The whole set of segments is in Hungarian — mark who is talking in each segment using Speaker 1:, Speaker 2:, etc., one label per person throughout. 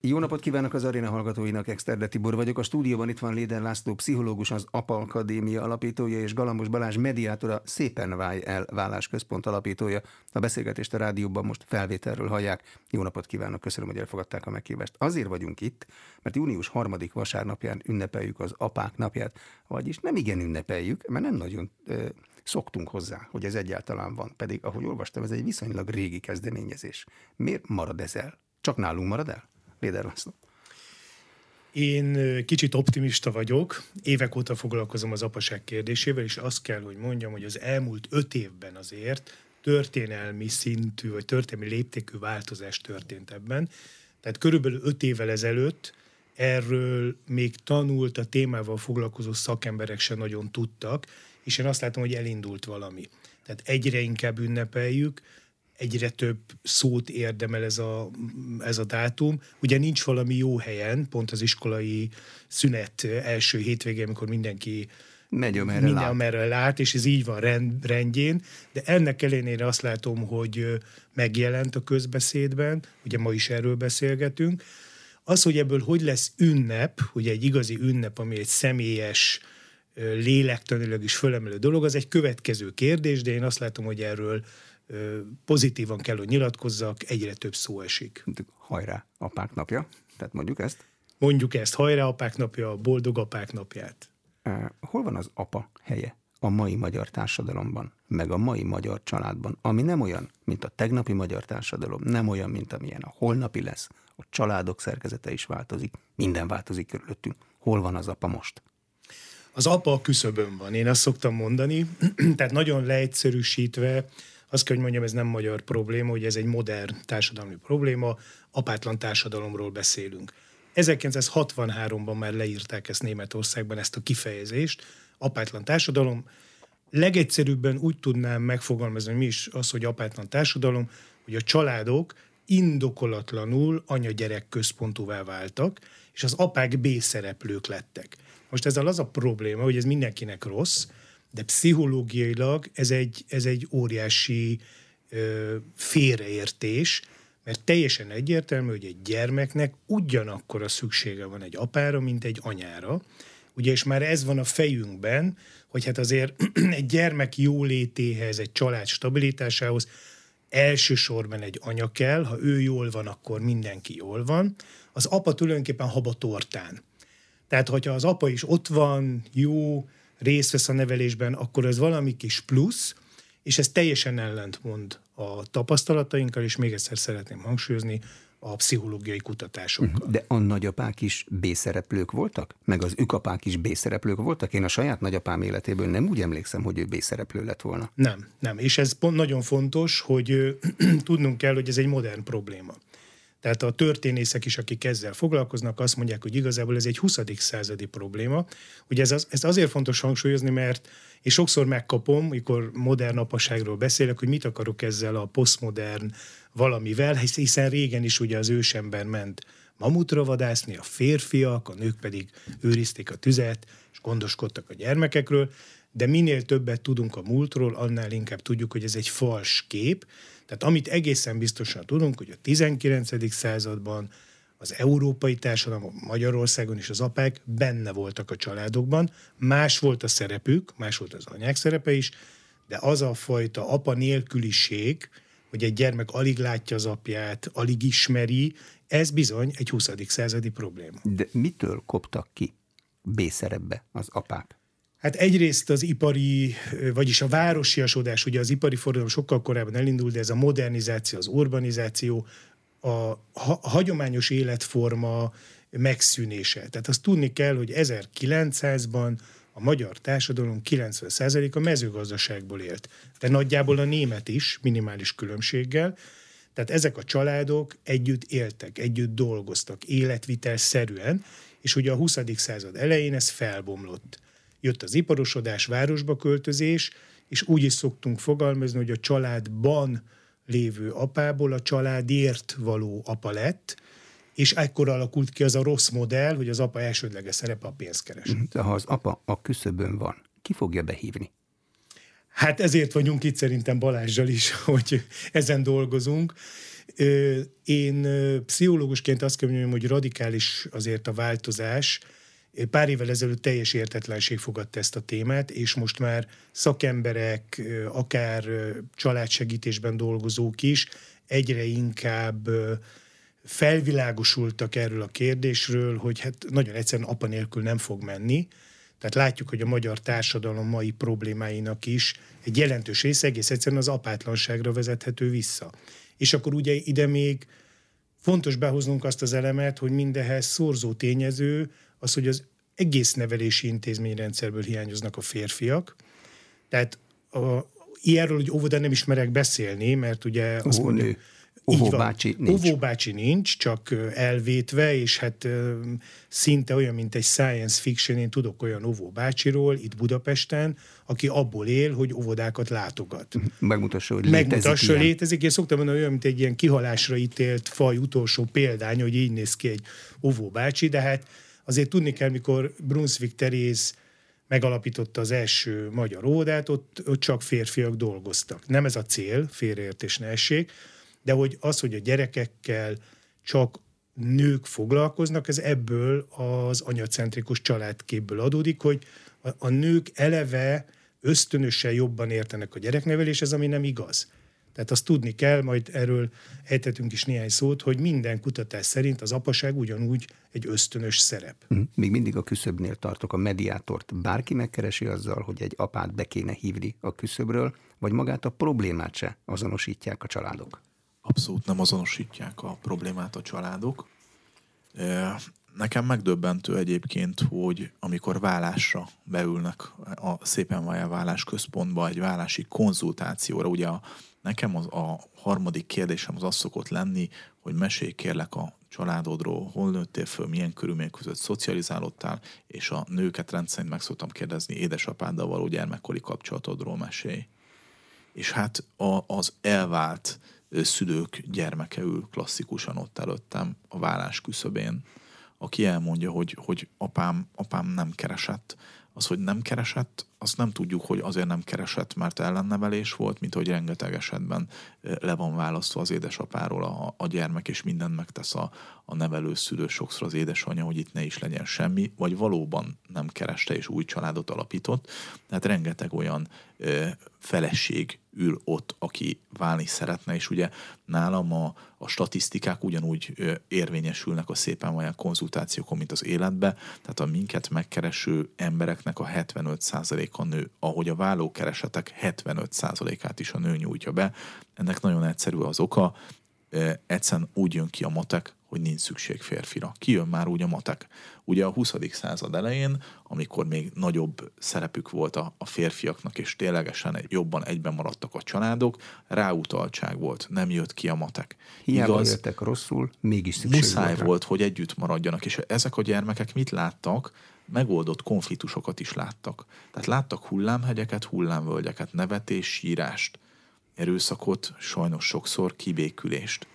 Speaker 1: Jó napot kívánok az aréna hallgatóinak, Exterde Tibor vagyok. A stúdióban itt van Léder László, pszichológus, az APA Akadémia alapítója, és Galambos Balázs mediátora, Szépen Válj el vállásközpont alapítója. A beszélgetést a rádióban most felvételről hallják. Jó napot kívánok, köszönöm, hogy elfogadták a meghívást. Azért vagyunk itt, mert június harmadik vasárnapján ünnepeljük az apák napját, vagyis nem igen ünnepeljük, mert nem nagyon ö, szoktunk hozzá, hogy ez egyáltalán van. Pedig, ahogy olvastam, ez egy viszonylag régi kezdeményezés. Miért marad ez el? Csak nálunk marad el? Léder László.
Speaker 2: Én kicsit optimista vagyok, évek óta foglalkozom az apaság kérdésével, és azt kell, hogy mondjam, hogy az elmúlt öt évben azért történelmi szintű, vagy történelmi léptékű változás történt ebben. Tehát körülbelül öt évvel ezelőtt erről még tanult a témával foglalkozó szakemberek se nagyon tudtak, és én azt látom, hogy elindult valami. Tehát egyre inkább ünnepeljük, egyre több szót érdemel ez a, ez a dátum. Ugye nincs valami jó helyen, pont az iskolai szünet első hétvégén, amikor mindenki
Speaker 1: Megy, amerre
Speaker 2: minden,
Speaker 1: lát.
Speaker 2: amerre lát, és ez így van rend, rendjén, de ennek ellenére azt látom, hogy megjelent a közbeszédben, ugye ma is erről beszélgetünk. Az, hogy ebből hogy lesz ünnep, ugye egy igazi ünnep, ami egy személyes, lélektanilag is fölemelő dolog, az egy következő kérdés, de én azt látom, hogy erről pozitívan kell, hogy nyilatkozzak, egyre több szó esik.
Speaker 1: Hajrá, apák napja, tehát mondjuk ezt.
Speaker 2: Mondjuk ezt, hajrá apák napja, boldog apák napját.
Speaker 1: Hol van az apa helye a mai magyar társadalomban, meg a mai magyar családban, ami nem olyan, mint a tegnapi magyar társadalom, nem olyan, mint amilyen a holnapi lesz, a családok szerkezete is változik, minden változik körülöttünk. Hol van az apa most?
Speaker 2: Az apa a küszöbön van, én azt szoktam mondani, tehát nagyon leegyszerűsítve, azt kell, hogy mondjam, ez nem magyar probléma, hogy ez egy modern társadalmi probléma, apátlan társadalomról beszélünk. 1963-ban már leírták ezt Németországban, ezt a kifejezést, apátlan társadalom. Legegyszerűbben úgy tudnám megfogalmazni, hogy mi is az, hogy apátlan társadalom, hogy a családok indokolatlanul anya-gyerek központúvá váltak, és az apák B-szereplők lettek. Most ezzel az a probléma, hogy ez mindenkinek rossz, de pszichológiailag ez egy, ez egy óriási ö, félreértés, mert teljesen egyértelmű, hogy egy gyermeknek ugyanakkor a szüksége van egy apára, mint egy anyára. Ugye, és már ez van a fejünkben, hogy hát azért egy gyermek jólétéhez, egy család stabilitásához elsősorban egy anya kell, ha ő jól van, akkor mindenki jól van. Az apa tulajdonképpen haba tortán. Tehát, hogyha az apa is ott van, jó, részt vesz a nevelésben, akkor ez valami kis plusz, és ez teljesen ellentmond a tapasztalatainkkal, és még egyszer szeretném hangsúlyozni, a pszichológiai kutatásokkal.
Speaker 1: De a nagyapák is B-szereplők voltak? Meg az ükapák is B-szereplők voltak? Én a saját nagyapám életéből nem úgy emlékszem, hogy ő B-szereplő lett volna.
Speaker 2: Nem, nem. És ez pont nagyon fontos, hogy tudnunk kell, hogy ez egy modern probléma. Tehát a történészek is, akik ezzel foglalkoznak, azt mondják, hogy igazából ez egy 20. századi probléma. Ugye ez, az, ez azért fontos hangsúlyozni, mert és sokszor megkapom, mikor modern apaságról beszélek, hogy mit akarok ezzel a posztmodern valamivel, hiszen régen is ugye az ősember ment mamutra vadászni, a férfiak, a nők pedig őrizték a tüzet, gondoskodtak a gyermekekről, de minél többet tudunk a múltról, annál inkább tudjuk, hogy ez egy fals kép, tehát amit egészen biztosan tudunk, hogy a 19. században az európai társadalom, Magyarországon is az apák benne voltak a családokban, más volt a szerepük, más volt az anyák szerepe is, de az a fajta apa nélküliség, hogy egy gyermek alig látja az apját, alig ismeri, ez bizony egy 20. századi probléma.
Speaker 1: De mitől koptak ki B-szerepbe az apák?
Speaker 2: Hát egyrészt az ipari, vagyis a városiasodás, ugye az ipari forradalom sokkal korábban elindult, de ez a modernizáció, az urbanizáció, a hagyományos életforma megszűnése. Tehát azt tudni kell, hogy 1900-ban a magyar társadalom 90% a mezőgazdaságból élt. De nagyjából a német is, minimális különbséggel. Tehát ezek a családok együtt éltek, együtt dolgoztak, életvitel szerűen, és ugye a 20. század elején ez felbomlott jött az iparosodás, városba költözés, és úgy is szoktunk fogalmazni, hogy a családban lévő apából a családért való apa lett, és ekkor alakult ki az a rossz modell, hogy az apa elsődleges szerepe a pénzkeres.
Speaker 1: De ha az apa a küszöbön van, ki fogja behívni?
Speaker 2: Hát ezért vagyunk itt szerintem Balázsjal is, hogy ezen dolgozunk. Én pszichológusként azt kell mondjam, hogy radikális azért a változás. Pár évvel ezelőtt teljes értetlenség fogadta ezt a témát, és most már szakemberek, akár családsegítésben dolgozók is egyre inkább felvilágosultak erről a kérdésről, hogy hát nagyon egyszerűen apa nélkül nem fog menni. Tehát látjuk, hogy a magyar társadalom mai problémáinak is egy jelentős része egész egyszerűen az apátlanságra vezethető vissza. És akkor ugye ide még fontos behoznunk azt az elemet, hogy mindehez szorzó tényező az, hogy az egész nevelési intézményrendszerből hiányoznak a férfiak. Tehát a, ilyenről, hogy óvoda nem ismerek beszélni, mert ugye
Speaker 1: azt mondja, Óvóbácsi nincs.
Speaker 2: Óvóbácsi nincs, csak elvétve, és hát szinte olyan, mint egy science fiction, én tudok olyan óvóbácsiról itt Budapesten, aki abból él, hogy óvodákat látogat.
Speaker 1: Megmutassa, hogy létezik
Speaker 2: Megmutassa, ilyen. létezik. Én szoktam mondani, olyan, mint egy ilyen kihalásra ítélt faj utolsó példány, hogy így néz ki egy óvóbácsi, de hát azért tudni kell, mikor Brunswick Teréz megalapította az első magyar óvodát, ott, ott csak férfiak dolgoztak. Nem ez a cél, félreértés ne essék, de hogy az, hogy a gyerekekkel csak nők foglalkoznak, ez ebből az anyacentrikus családképből adódik, hogy a, a nők eleve ösztönösen jobban értenek a gyerekneveléshez, ami nem igaz. Tehát azt tudni kell, majd erről ejtetünk is néhány szót, hogy minden kutatás szerint az apaság ugyanúgy egy ösztönös szerep.
Speaker 1: Hm, még mindig a küszöbnél tartok. A mediátort bárki megkeresi azzal, hogy egy apát be kéne hívni a küszöbről, vagy magát a problémát se azonosítják a családok?
Speaker 3: Abszolút nem azonosítják a problémát a családok. Nekem megdöbbentő egyébként, hogy amikor vállásra beülnek a szépen vállás központba, egy vállási konzultációra, ugye a, nekem az, a harmadik kérdésem az az szokott lenni, hogy mesélj kérlek a családodról, hol nőttél föl, milyen körülmények között szocializálódtál, és a nőket rendszerint meg szoktam kérdezni, édesapáddal való gyermekkori kapcsolatodról mesélj. És hát a, az elvált szülők gyermeke ül klasszikusan ott előttem a vállás küszöbén, aki elmondja, hogy, hogy apám, apám nem keresett. Az, hogy nem keresett, azt nem tudjuk, hogy azért nem keresett, mert ellennevelés volt, mint hogy rengeteg esetben le van választva az édesapáról a, a gyermek, és mindent megtesz a, a nevelőszülő, sokszor az édesanyja, hogy itt ne is legyen semmi, vagy valóban nem kereste és új családot alapított. Tehát rengeteg olyan ö, feleség ül ott, aki válni szeretne, és ugye nálam a, a statisztikák ugyanúgy érvényesülnek a szépen olyan konzultációkon, mint az életbe, tehát a minket megkereső embereknek a 75%-a nő, ahogy a vállókeresetek 75%-át is a nő nyújtja be. Ennek nagyon egyszerű az oka, egyszerűen úgy jön ki a matek, hogy nincs szükség férfira. Kijön már úgy a matek. Ugye a 20. század elején, amikor még nagyobb szerepük volt a, a férfiaknak, és ténylegesen jobban egyben maradtak a családok, ráutaltság volt, nem jött ki a matek.
Speaker 1: Hiába Igaz, jöttek rosszul, mégis szükség
Speaker 3: Muszáj volt, volt, hogy együtt maradjanak, és ezek a gyermekek mit láttak? Megoldott konfliktusokat is láttak. Tehát láttak hullámhegyeket, hullámvölgyeket, nevetés, sírást, erőszakot, sajnos sokszor kibékülést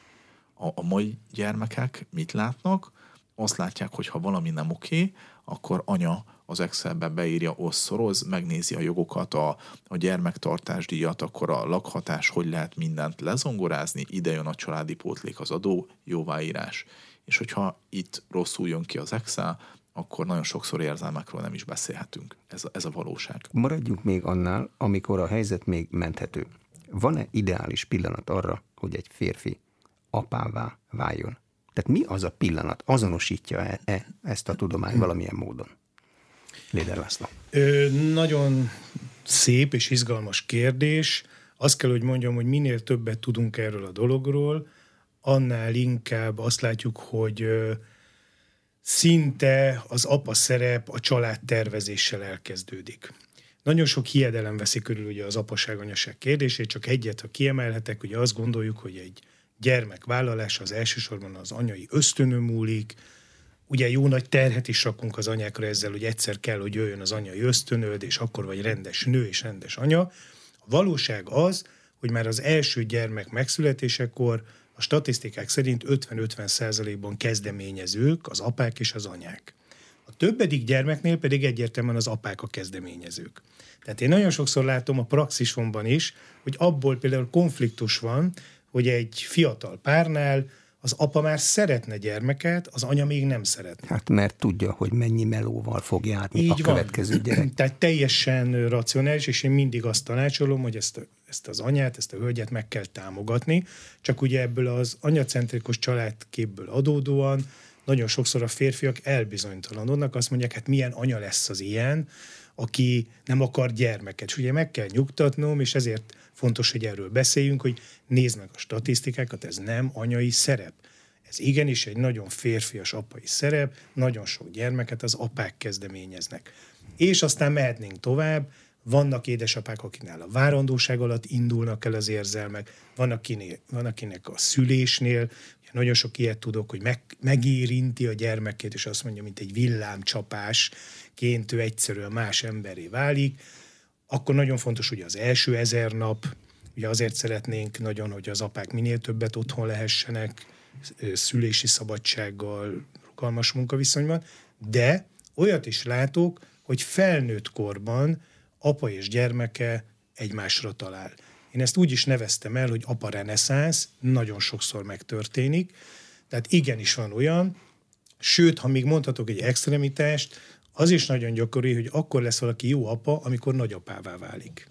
Speaker 3: a, a mai gyermekek mit látnak? Azt látják, hogy ha valami nem oké, akkor anya az Excelbe beírja, osszoroz, megnézi a jogokat, a, a gyermektartásdíjat, akkor a lakhatás, hogy lehet mindent lezongorázni, ide jön a családi pótlék, az adó, jóváírás. És hogyha itt rosszul jön ki az Excel, akkor nagyon sokszor érzelmekről nem is beszélhetünk. Ez a, ez a valóság.
Speaker 1: Maradjunk még annál, amikor a helyzet még menthető. Van-e ideális pillanat arra, hogy egy férfi apává váljon. Tehát mi az a pillanat? Azonosítja-e e ezt a tudomány valamilyen módon? Léder László.
Speaker 2: Ö, nagyon szép és izgalmas kérdés. Azt kell, hogy mondjam, hogy minél többet tudunk erről a dologról, annál inkább azt látjuk, hogy szinte az apa szerep a család tervezéssel elkezdődik. Nagyon sok hiedelem veszi körül ugye az apaság, anyaság kérdését, csak egyet, ha kiemelhetek, ugye azt gondoljuk, hogy egy gyermek vállalása az elsősorban az anyai ösztönő múlik, ugye jó nagy terhet is rakunk az anyákra ezzel, hogy egyszer kell, hogy jöjjön az anyai ösztönöd, és akkor vagy rendes nő és rendes anya. A valóság az, hogy már az első gyermek megszületésekor a statisztikák szerint 50-50 százalékban kezdeményezők az apák és az anyák. A többedik gyermeknél pedig egyértelműen az apák a kezdeményezők. Tehát én nagyon sokszor látom a praxisomban is, hogy abból például konfliktus van, hogy egy fiatal párnál az apa már szeretne gyermeket, az anya még nem szeretne.
Speaker 1: Hát mert tudja, hogy mennyi melóval fog járni Így a van. következő gyerek.
Speaker 2: Tehát teljesen racionális, és én mindig azt tanácsolom, hogy ezt, ezt az anyát, ezt a hölgyet meg kell támogatni, csak ugye ebből az anyacentrikus családképből adódóan nagyon sokszor a férfiak elbizonytalanodnak, azt mondják, hát milyen anya lesz az ilyen, aki nem akar gyermeket. És ugye meg kell nyugtatnom, és ezért fontos, hogy erről beszéljünk, hogy nézd meg a statisztikákat, ez nem anyai szerep. Ez igenis egy nagyon férfias apai szerep, nagyon sok gyermeket az apák kezdeményeznek. És aztán mehetnénk tovább, vannak édesapák, akiknél a várandóság alatt indulnak el az érzelmek, van, akinél, van akinek a szülésnél, nagyon sok ilyet tudok, hogy meg, megérinti a gyermekét, és azt mondja, mint egy villámcsapásként ő egyszerűen más emberé válik. Akkor nagyon fontos, hogy az első ezer nap, ugye azért szeretnénk nagyon, hogy az apák minél többet otthon lehessenek, szülési szabadsággal, rugalmas munkaviszonyban, de olyat is látok, hogy felnőtt korban apa és gyermeke egymásra talál. Én ezt úgy is neveztem el, hogy apa reneszánsz, nagyon sokszor megtörténik. Tehát igenis van olyan, sőt, ha még mondhatok egy extremitást, az is nagyon gyakori, hogy akkor lesz valaki jó apa, amikor nagyapává válik.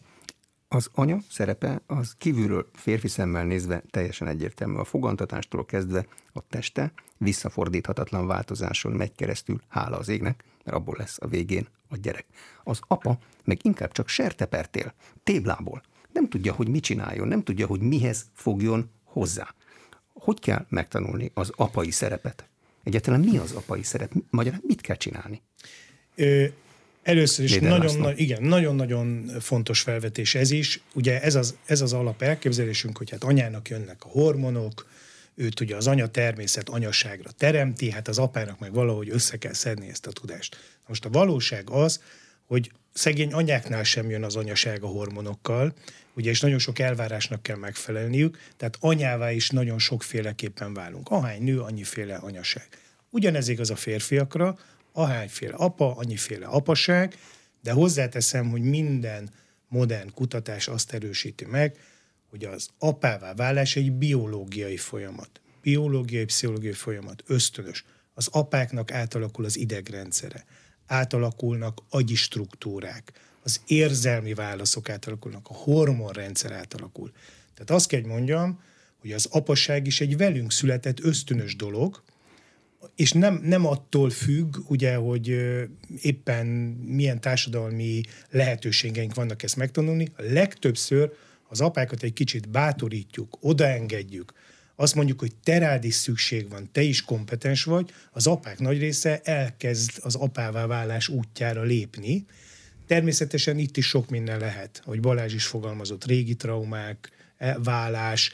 Speaker 1: Az anya szerepe az kívülről férfi szemmel nézve teljesen egyértelmű. A fogantatástól kezdve a teste visszafordíthatatlan változáson megy keresztül, hála az égnek, mert abból lesz a végén a gyerek. Az apa meg inkább csak sertepertél, téblából, nem tudja, hogy mit csináljon, nem tudja, hogy mihez fogjon hozzá. Hogy kell megtanulni az apai szerepet? Egyáltalán mi az apai szerep? Magyarán mit kell csinálni?
Speaker 2: Ö, először is nagyon, igen, nagyon-nagyon fontos felvetés ez is. Ugye ez az, ez az alap elképzelésünk, hogy hát anyának jönnek a hormonok, őt ugye az anya természet anyaságra teremti, hát az apának meg valahogy össze kell szedni ezt a tudást. Most a valóság az, hogy szegény anyáknál sem jön az anyaság a hormonokkal, ugye, és nagyon sok elvárásnak kell megfelelniük, tehát anyává is nagyon sokféleképpen válunk. Ahány nő, annyiféle anyaság. Ugyanez igaz a férfiakra, ahányféle apa, annyiféle apaság, de hozzáteszem, hogy minden modern kutatás azt erősíti meg, hogy az apává válás egy biológiai folyamat. Biológiai, pszichológiai folyamat, ösztönös. Az apáknak átalakul az idegrendszere, átalakulnak agyi struktúrák, az érzelmi válaszok átalakulnak, a hormonrendszer átalakul. Tehát azt kell, hogy mondjam, hogy az apaság is egy velünk született ösztönös dolog, és nem, nem attól függ, ugye, hogy éppen milyen társadalmi lehetőségeink vannak ezt megtanulni. A legtöbbször az apákat egy kicsit bátorítjuk, odaengedjük, azt mondjuk, hogy te rád is szükség van, te is kompetens vagy, az apák nagy része elkezd az apává válás útjára lépni, Természetesen itt is sok minden lehet, hogy Balázs is fogalmazott, régi traumák, e, vállás,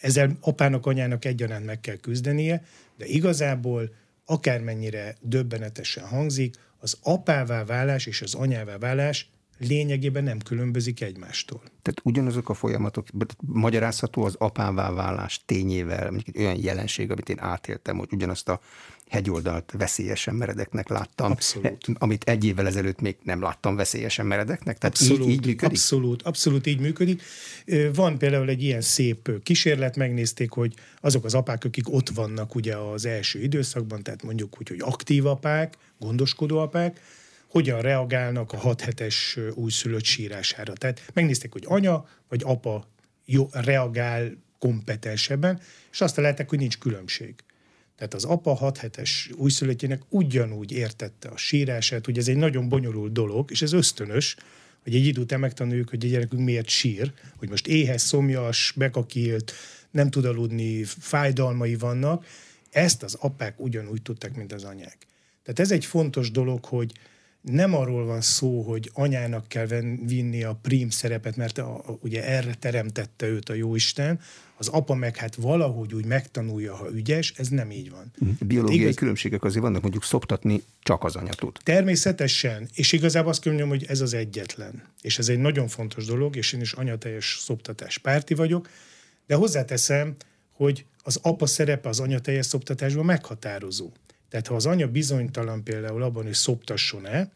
Speaker 2: ezzel apának, anyának egyaránt meg kell küzdenie, de igazából akármennyire döbbenetesen hangzik, az apává válás és az anyává válás lényegében nem különbözik egymástól.
Speaker 1: Tehát ugyanazok a folyamatok, magyarázható az apává válás tényével, mondjuk egy olyan jelenség, amit én átéltem, hogy ugyanazt a hegyoldalt veszélyesen meredeknek láttam, abszolút. amit egy évvel ezelőtt még nem láttam veszélyesen meredeknek. Tehát abszolút, így, így működik?
Speaker 2: Abszolút, abszolút így működik. Van például egy ilyen szép kísérlet, megnézték, hogy azok az apák, akik ott vannak ugye az első időszakban, tehát mondjuk úgy, hogy aktív apák, gondoskodó apák, hogyan reagálnak a 6 hetes újszülött sírására. Tehát megnézték, hogy anya vagy apa jó, reagál kompetensebben, és azt látták, hogy nincs különbség. Tehát az apa 6 hetes újszülöttjének ugyanúgy értette a sírását, hogy ez egy nagyon bonyolult dolog, és ez ösztönös, hogy egy idő után megtanuljuk, hogy a gyerekünk miért sír, hogy most éhes, szomjas, bekakilt, nem tud aludni, fájdalmai vannak. Ezt az apák ugyanúgy tudták, mint az anyák. Tehát ez egy fontos dolog, hogy nem arról van szó, hogy anyának kell vinni a prim szerepet, mert a, a, ugye erre teremtette őt a jóisten, az apa meg hát valahogy úgy megtanulja, ha ügyes, ez nem így van.
Speaker 1: Mhm. Biológiai igaz... különbségek azért vannak, mondjuk szoptatni csak az anya tud.
Speaker 2: Természetesen, és igazából azt mondjam, hogy ez az egyetlen. És ez egy nagyon fontos dolog, és én is anyateljes szoptatás párti vagyok, de hozzáteszem, hogy az apa szerepe az anyateljes szoptatásban meghatározó. Tehát ha az anya bizonytalan például abban, hogy szoptasson-e,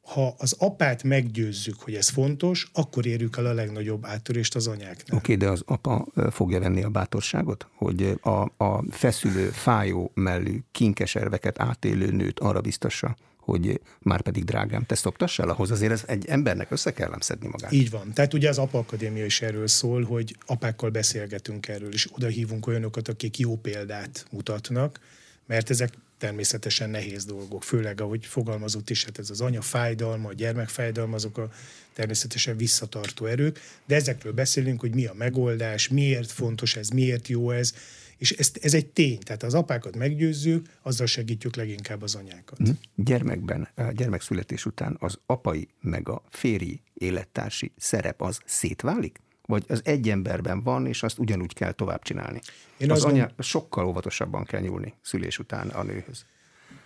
Speaker 2: ha az apát meggyőzzük, hogy ez fontos, akkor érjük el a legnagyobb áttörést az anyáknál.
Speaker 1: Oké, okay, de az apa fogja venni a bátorságot, hogy a, a feszülő, fájó mellű kinkeserveket átélő nőt arra biztassa, hogy már pedig drágám, te szoptassál ahhoz, azért ez egy embernek össze kell szedni magát.
Speaker 2: Így van. Tehát ugye az Apa Akadémia is erről szól, hogy apákkal beszélgetünk erről, és oda hívunk olyanokat, akik jó példát mutatnak, mert ezek természetesen nehéz dolgok, főleg ahogy fogalmazott is, hát ez az anya fájdalma, a gyermek fájdalma, azok a természetesen visszatartó erők, de ezekről beszélünk, hogy mi a megoldás, miért fontos ez, miért jó ez, és ez, ez egy tény, tehát az apákat meggyőzzük, azzal segítjük leginkább az anyákat. Hm?
Speaker 1: Gyermekben, gyermekszületés után az apai meg a férji élettársi szerep az szétválik? Vagy az egy emberben van, és azt ugyanúgy kell tovább csinálni? Én az anya gond... sokkal óvatosabban kell nyúlni szülés után a nőhöz.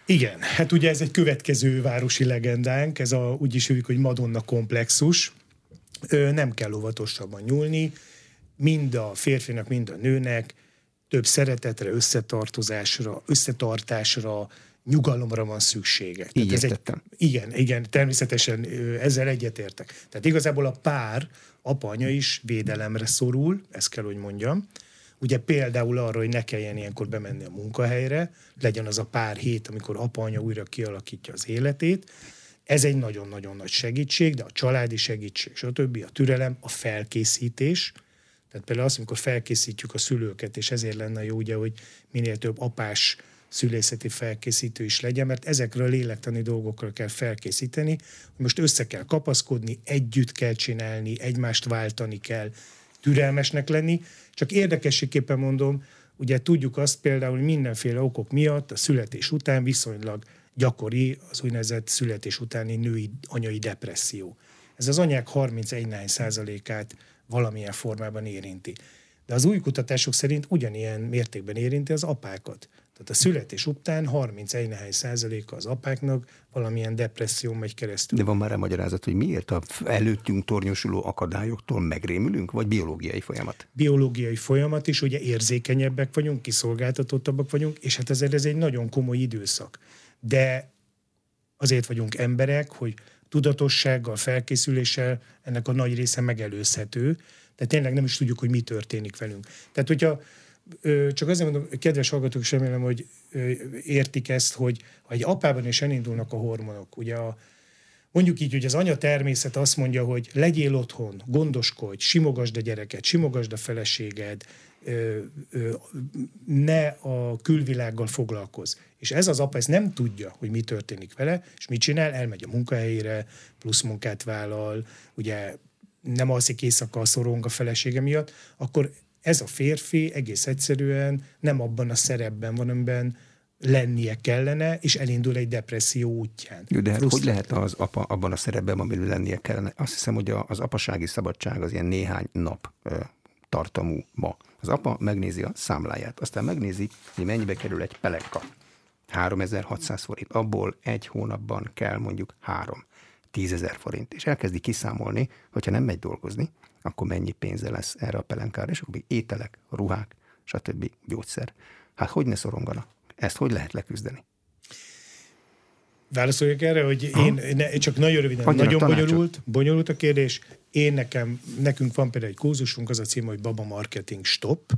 Speaker 2: Igen, hát ugye ez egy következő városi legendánk, ez a, úgy is hívjuk, hogy Madonna komplexus. Ö, nem kell óvatosabban nyúlni, mind a férfinak, mind a nőnek több szeretetre, összetartozásra, összetartásra, nyugalomra van szüksége.
Speaker 1: Így ez egy,
Speaker 2: igen, igen, természetesen ezzel egyetértek. Tehát igazából a pár, apa-anya is védelemre szorul, ezt kell, hogy mondjam. Ugye például arra, hogy ne kelljen ilyenkor bemenni a munkahelyre, legyen az a pár hét, amikor apa-anya újra kialakítja az életét. Ez egy nagyon-nagyon nagy segítség, de a családi segítség, stb. a türelem, a felkészítés, tehát például azt, amikor felkészítjük a szülőket, és ezért lenne jó ugye, hogy minél több apás szülészeti felkészítő is legyen, mert ezekről a lélektani dolgokra kell felkészíteni, most össze kell kapaszkodni, együtt kell csinálni, egymást váltani kell, türelmesnek lenni. Csak érdekességképpen mondom, ugye tudjuk azt például, hogy mindenféle okok miatt a születés után viszonylag gyakori az úgynevezett születés utáni női anyai depresszió. Ez az anyák 31 százalékát valamilyen formában érinti. De az új kutatások szerint ugyanilyen mértékben érinti az apákat. Tehát a születés után 31 százaléka az apáknak valamilyen depresszió megy keresztül.
Speaker 1: De van már a magyarázat, hogy miért a előttünk tornyosuló akadályoktól megrémülünk, vagy biológiai folyamat?
Speaker 2: Biológiai folyamat is, ugye érzékenyebbek vagyunk, kiszolgáltatottabbak vagyunk, és hát ezért ez egy nagyon komoly időszak. De azért vagyunk emberek, hogy tudatossággal, felkészüléssel ennek a nagy része megelőzhető, de tényleg nem is tudjuk, hogy mi történik velünk. Tehát, hogyha csak azért mondom, kedves hallgatók is remélem, hogy értik ezt, hogy ha egy apában is elindulnak a hormonok, ugye a, mondjuk így, hogy az anya természet azt mondja, hogy legyél otthon, gondoskodj, simogasd a gyereket, simogasd a feleséged, ne a külvilággal foglalkozz. És ez az apa ezt nem tudja, hogy mi történik vele, és mit csinál, elmegy a munkahelyére, plusz munkát vállal, ugye nem alszik éjszaka, szorong a felesége miatt, akkor ez a férfi egész egyszerűen nem abban a szerepben van, amiben lennie kellene, és elindul egy depresszió útján.
Speaker 1: Jó, de hát hogy lehet az apa abban a szerepben, amiben lennie kellene? Azt hiszem, hogy az apasági szabadság az ilyen néhány nap tartamú ma. Az apa megnézi a számláját, aztán megnézi, hogy mennyibe kerül egy pelekka. 3600 forint. Abból egy hónapban kell mondjuk három. 10 ezer forint. És elkezdi kiszámolni, hogyha nem megy dolgozni, akkor mennyi pénze lesz erre a pelenkára, és akkor ételek, ruhák, stb. gyógyszer. Hát hogy ne szorongana? Ezt hogy lehet leküzdeni?
Speaker 2: Válaszoljak erre, hogy én, ne, csak nagyon röviden, Annyira nagyon bonyolult, bonyolult a kérdés. Én nekem, nekünk van például egy kurzusunk, az a cím, hogy Baba Marketing Stop.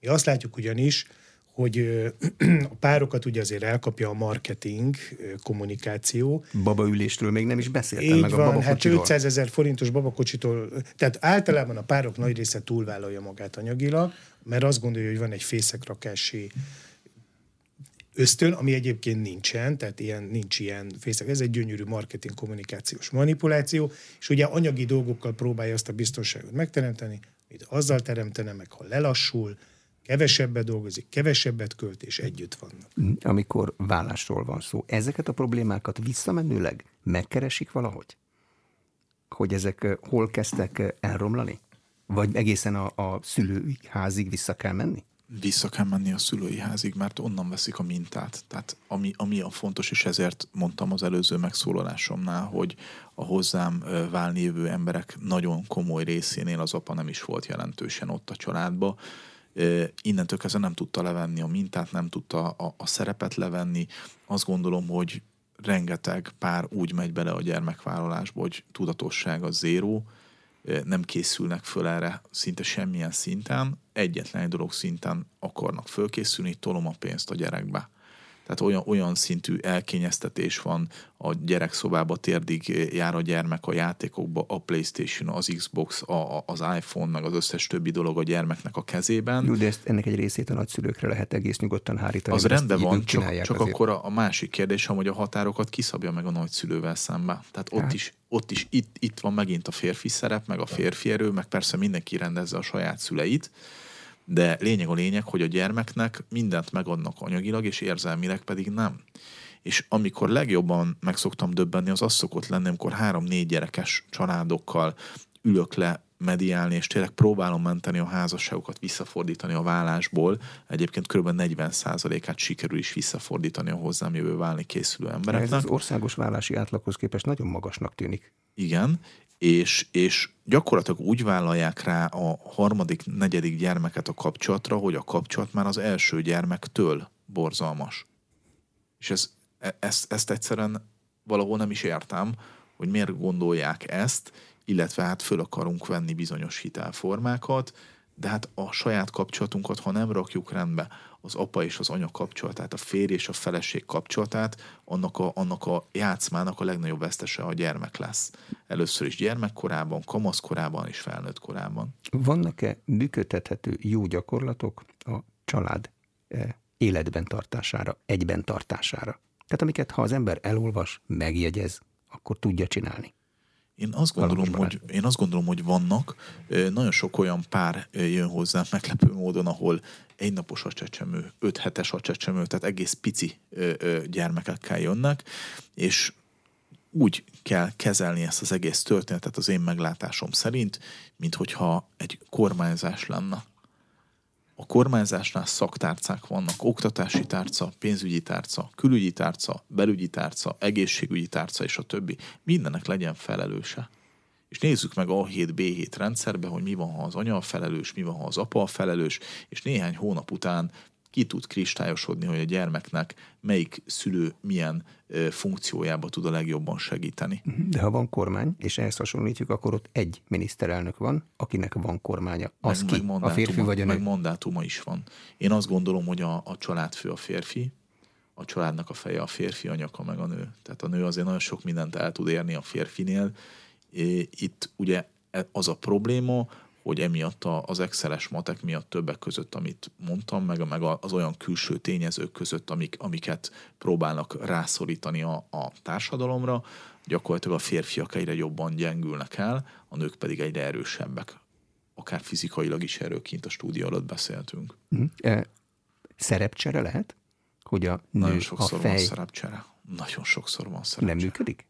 Speaker 2: Mi azt látjuk ugyanis, hogy a párokat ugye azért elkapja a marketing, kommunikáció.
Speaker 1: Babaülésről még nem is beszéltem
Speaker 2: Így
Speaker 1: meg
Speaker 2: van, a babakocsiról. hát 500 ezer forintos babakocsitól, tehát általában a párok nagy része túlvállalja magát anyagilag, mert azt gondolja, hogy van egy fészekrakási ösztön, ami egyébként nincsen, tehát ilyen, nincs ilyen fészek. Ez egy gyönyörű marketing kommunikációs manipuláció, és ugye anyagi dolgokkal próbálja azt a biztonságot megteremteni, mint azzal teremtene meg, ha lelassul, kevesebbet dolgozik, kevesebbet költ, és együtt vannak.
Speaker 1: Amikor vállásról van szó, ezeket a problémákat visszamenőleg megkeresik valahogy? Hogy ezek hol kezdtek elromlani? Vagy egészen a, a szülői házig vissza kell menni?
Speaker 3: Vissza kell menni a szülői házig, mert onnan veszik a mintát. Tehát ami, ami a fontos, és ezért mondtam az előző megszólalásomnál, hogy a hozzám válni jövő emberek nagyon komoly részénél az apa nem is volt jelentősen ott a családba, innentől kezdve nem tudta levenni a mintát, nem tudta a, a szerepet levenni. Azt gondolom, hogy rengeteg pár úgy megy bele a gyermekvállalásba, hogy tudatosság a zéró, nem készülnek föl erre szinte semmilyen szinten, egyetlen egy dolog szinten akarnak fölkészülni, tolom a pénzt a gyerekbe. Tehát olyan, olyan szintű elkényeztetés van, a gyerekszobába térdig jár a gyermek a játékokba, a Playstation, az Xbox, a, az iPhone, meg az összes többi dolog a gyermeknek a kezében.
Speaker 1: Jó, de ezt, ennek egy részét a nagyszülőkre lehet egész nyugodtan hárítani.
Speaker 3: Az rendben van, csak, csak akkor a, a másik kérdés, hogy a határokat kiszabja meg a nagyszülővel szembe. Tehát ott hát. is, ott is itt, itt van megint a férfi szerep, meg a férfi erő, meg persze mindenki rendezze a saját szüleit, de lényeg a lényeg, hogy a gyermeknek mindent megadnak anyagilag, és érzelmileg pedig nem. És amikor legjobban meg szoktam döbbenni, az az szokott lenni, amikor három-négy gyerekes családokkal ülök le mediálni, és tényleg próbálom menteni a házasságokat, visszafordítani a vállásból. Egyébként kb. 40%-át sikerül is visszafordítani a hozzám jövő válni készülő embereknek.
Speaker 1: Ez az országos vállási átlaghoz képest nagyon magasnak tűnik.
Speaker 3: Igen, és, és gyakorlatilag úgy vállalják rá a harmadik, negyedik gyermeket a kapcsolatra, hogy a kapcsolat már az első gyermektől borzalmas. És ez, e, ezt, ezt egyszerűen valahol nem is értem, hogy miért gondolják ezt, illetve hát föl akarunk venni bizonyos hitelformákat, de hát a saját kapcsolatunkat, ha nem rakjuk rendbe, az apa és az anya kapcsolatát, a férj és a feleség kapcsolatát, annak a, annak a játszmának a legnagyobb vesztese a gyermek lesz. Először is gyermekkorában, kamaszkorában és felnőtt korában.
Speaker 1: Vannak-e működtethető jó gyakorlatok a család eh, életben tartására, egyben tartására? Tehát amiket, ha az ember elolvas, megjegyez, akkor tudja csinálni.
Speaker 3: Én azt, gondolom, hogy, én azt gondolom, hogy vannak. Nagyon sok olyan pár jön hozzá meglepő módon, ahol egynapos a csecsemő, öt hetes a csecsemő, tehát egész pici gyermekekkel jönnek, és úgy kell kezelni ezt az egész történetet az én meglátásom szerint, mint hogyha egy kormányzás lenne. A kormányzásnál szaktárcák vannak, oktatási tárca, pénzügyi tárca, külügyi tárca, belügyi tárca, egészségügyi tárca és a többi. Mindennek legyen felelőse. És nézzük meg a 7 B7 rendszerbe, hogy mi van, ha az anya a felelős, mi van, ha az apa a felelős, és néhány hónap után ki tud kristályosodni, hogy a gyermeknek melyik szülő milyen funkciójába tud a legjobban segíteni.
Speaker 1: De ha van kormány, és ehhez hasonlítjuk, akkor ott egy miniszterelnök van, akinek van kormánya. Az meg, ki? Meg a férfi vagy a nő?
Speaker 3: Meg mandátuma is van. Én azt gondolom, hogy a, a családfő a férfi, a családnak a feje a férfi, a nyaka meg a nő. Tehát a nő azért nagyon sok mindent el tud érni a férfinél. Itt ugye e, az a probléma, hogy emiatt az exceles matek miatt többek között, amit mondtam, meg, meg az olyan külső tényezők között, amik, amiket próbálnak rászorítani a, a társadalomra, gyakorlatilag a férfiak egyre jobban gyengülnek el, a nők pedig egyre erősebbek. Akár fizikailag is erről kint a stúdió alatt beszéltünk.
Speaker 1: Mm. E, szerepcsere lehet? Hogy a nő,
Speaker 3: Nagyon sokszor
Speaker 1: a fej...
Speaker 3: van szerepcsere. Nagyon sokszor van szerepcsere.
Speaker 1: Nem működik?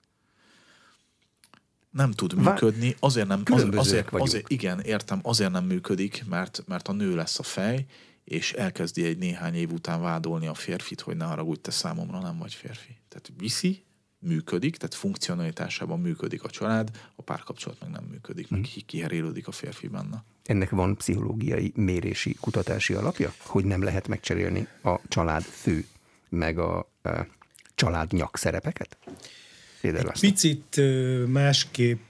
Speaker 3: Nem tud működni, azért nem, azért, azért, azért, igen, értem, azért nem működik, mert, mert a nő lesz a fej, és elkezdi egy néhány év után vádolni a férfit, hogy ne haragudj, te számomra nem vagy férfi. Tehát viszi, működik, tehát funkcionalitásában működik a család, a párkapcsolat meg nem működik, meg hmm. kiherélődik a férfi benne.
Speaker 1: Ennek van pszichológiai mérési, kutatási alapja, hogy nem lehet megcserélni a család fő, meg a, a család nyak szerepeket?
Speaker 2: Egy picit másképp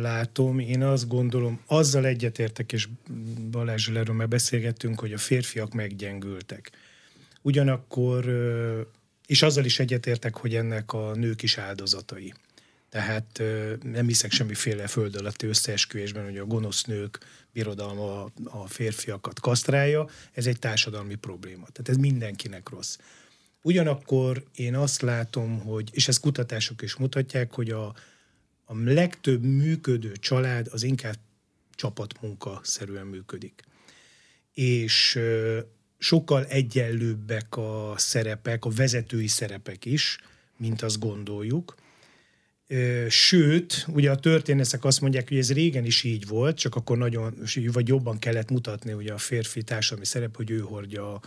Speaker 2: látom, én azt gondolom, azzal egyetértek, és Balázs erről már beszélgettünk, hogy a férfiak meggyengültek. Ugyanakkor, és azzal is egyetértek, hogy ennek a nők is áldozatai. Tehát nem hiszek semmiféle föld alatti összeesküvésben, hogy a gonosz nők birodalma a férfiakat kasztrálja, ez egy társadalmi probléma. Tehát ez mindenkinek rossz. Ugyanakkor én azt látom, hogy, és ezt kutatások is mutatják, hogy a, a legtöbb működő család az inkább csapatmunka szerűen működik. És sokkal egyenlőbbek a szerepek, a vezetői szerepek is, mint azt gondoljuk. Sőt, ugye a történészek azt mondják, hogy ez régen is így volt, csak akkor nagyon, vagy jobban kellett mutatni ugye a férfi társadalmi szerep, hogy ő hordja a,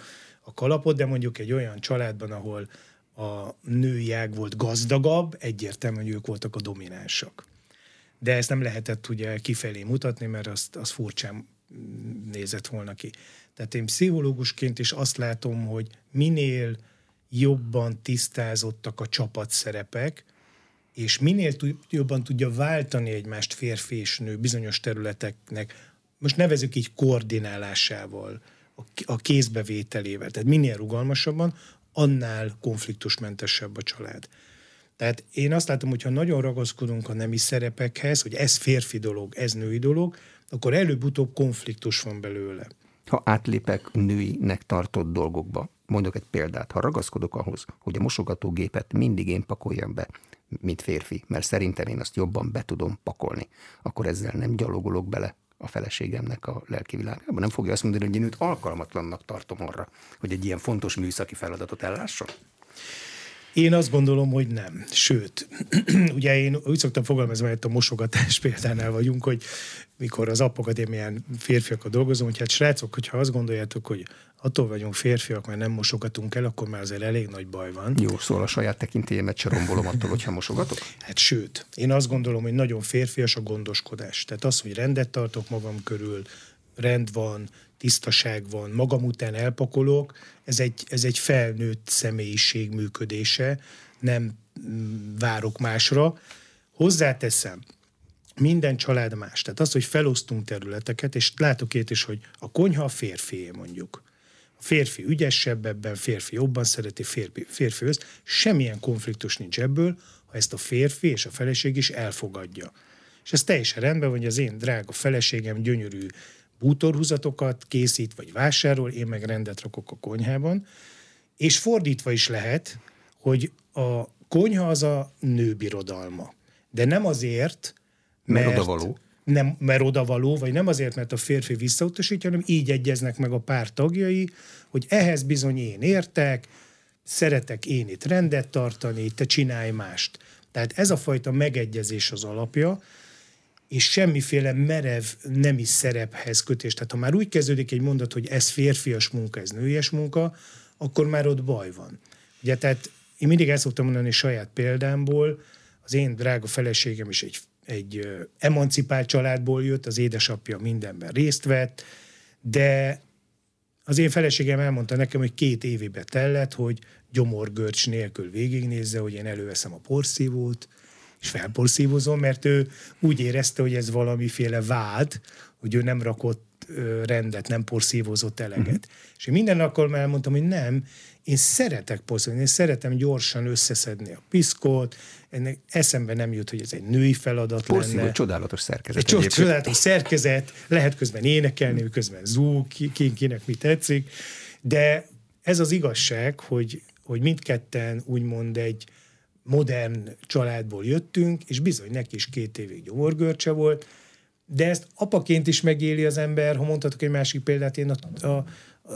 Speaker 2: a kalapot, de mondjuk egy olyan családban, ahol a női ág volt gazdagabb, egyértelmű, hogy ők voltak a dominánsak. De ezt nem lehetett ugye kifelé mutatni, mert azt, az furcsán nézett volna ki. Tehát én pszichológusként is azt látom, hogy minél jobban tisztázottak a csapatszerepek, és minél jobban tudja váltani egymást férfi és nő bizonyos területeknek, most nevezük így koordinálásával, a kézbevételével, tehát minél rugalmasabban, annál konfliktusmentesebb a család. Tehát én azt látom, hogy ha nagyon ragaszkodunk a nemi szerepekhez, hogy ez férfi dolog, ez női dolog, akkor előbb-utóbb konfliktus van belőle.
Speaker 1: Ha átlépek nőinek tartott dolgokba, mondok egy példát, ha ragaszkodok ahhoz, hogy a mosogatógépet mindig én pakoljam be, mint férfi, mert szerintem én azt jobban be tudom pakolni, akkor ezzel nem gyalogolok bele a feleségemnek a lelki világában. Nem fogja azt mondani, hogy én őt alkalmatlannak tartom arra, hogy egy ilyen fontos műszaki feladatot ellásson?
Speaker 2: Én azt gondolom, hogy nem. Sőt, ugye én úgy szoktam fogalmazni, hogy a mosogatás példánál vagyunk, hogy mikor az apakadémián férfiakkal dolgozom, hogy hát srácok, hogyha azt gondoljátok, hogy attól vagyunk férfiak, mert nem mosogatunk el, akkor már azért elég nagy baj van.
Speaker 1: Jó, szóval a saját tekintélyemet se rombolom attól, hogyha mosogatok?
Speaker 2: Hát sőt, én azt gondolom, hogy nagyon férfias a gondoskodás. Tehát az, hogy rendet tartok magam körül, rend van, tisztaság van, magam után elpakolok, ez egy, ez egy felnőtt személyiség működése, nem mm, várok másra. Hozzáteszem, minden család más. Tehát az, hogy felosztunk területeket, és látok itt is, hogy a konyha a férfié mondjuk. A férfi ügyesebb ebben, férfi jobban szereti, férfi, férfi össz. Semmilyen konfliktus nincs ebből, ha ezt a férfi és a feleség is elfogadja. És ez teljesen rendben van, hogy az én drága feleségem gyönyörű bútorhúzatokat készít vagy vásárol, én meg rendet rakok a konyhában, és fordítva is lehet, hogy a konyha az a nőbirodalma. De nem azért,
Speaker 1: mert, mert odavaló.
Speaker 2: Nem, mert odavaló, vagy nem azért, mert a férfi visszautasítja, hanem így egyeznek meg a pár tagjai, hogy ehhez bizony én értek, szeretek én itt rendet tartani, te csinálj mást. Tehát ez a fajta megegyezés az alapja, és semmiféle merev nemi szerephez kötés. Tehát ha már úgy kezdődik egy mondat, hogy ez férfias munka, ez nőies munka, akkor már ott baj van. Ugye, tehát én mindig el szoktam mondani saját példámból, az én drága feleségem is egy, egy emancipált családból jött, az édesapja mindenben részt vett, de az én feleségem elmondta nekem, hogy két évébe tellett, hogy gyomorgörcs nélkül végignézze, hogy én előveszem a porszívót, és felporszívozom, mert ő úgy érezte, hogy ez valamiféle vád, hogy ő nem rakott rendet, nem porszívozott eleget. Uh-huh. És én minden alkalommal elmondtam, hogy nem, én szeretek porszívozni, én szeretem gyorsan összeszedni a piszkot, ennek eszembe nem jut, hogy ez egy női feladat Porszívó, lenne.
Speaker 1: csodálatos szerkezet.
Speaker 2: Egy egyébként. csodálatos szerkezet, lehet közben énekelni, közben zúg, ki, ki, kinek mi tetszik, de ez az igazság, hogy, hogy mindketten úgymond egy, modern családból jöttünk, és bizony neki is két évig gyomorgörcse volt, de ezt apaként is megéli az ember, ha mondhatok egy másik példát, én a, a, a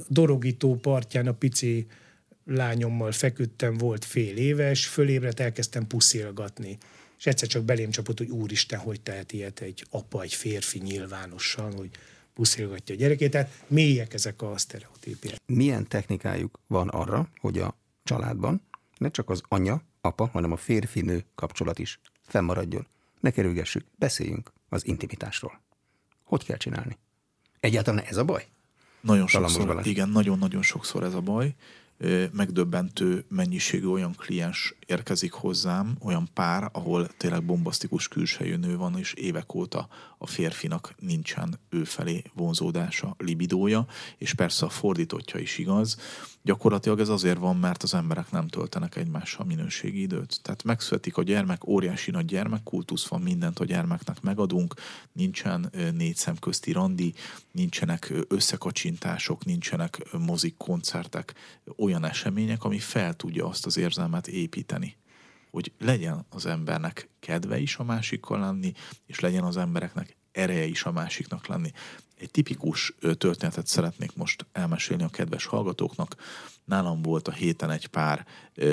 Speaker 2: Dorogító partján a pici lányommal feküdtem, volt fél éves, fölébredt, elkezdtem puszilgatni. És egyszer csak belém csapott, hogy úristen, hogy tehet ilyet egy apa, egy férfi nyilvánosan, hogy puszilgatja a gyerekét. Tehát mélyek ezek a sztereotípiák.
Speaker 1: Milyen technikájuk van arra, hogy a családban ne csak az anya, apa, hanem a férfi-nő kapcsolat is fennmaradjon. Ne kerülgessük, beszéljünk az intimitásról. Hogy kell csinálni? Egyáltalán ez a baj?
Speaker 3: Nagyon sokszor, igen, nagyon-nagyon sokszor ez a baj megdöbbentő mennyiségű olyan kliens érkezik hozzám, olyan pár, ahol tényleg bombasztikus külsejű nő van, és évek óta a férfinak nincsen ő felé vonzódása, libidója, és persze a fordítottja is igaz. Gyakorlatilag ez azért van, mert az emberek nem töltenek egymással minőségi időt. Tehát megszületik a gyermek, óriási nagy gyermekkultusz van, mindent a gyermeknek megadunk, nincsen négy szem közti randi, nincsenek összekacsintások, nincsenek mozik, koncertek, olyan események, ami fel tudja azt az érzelmet építeni hogy legyen az embernek kedve is a másikkal lenni, és legyen az embereknek ereje is a másiknak lenni. Egy tipikus történetet szeretnék most elmesélni a kedves hallgatóknak. Nálam volt a héten egy pár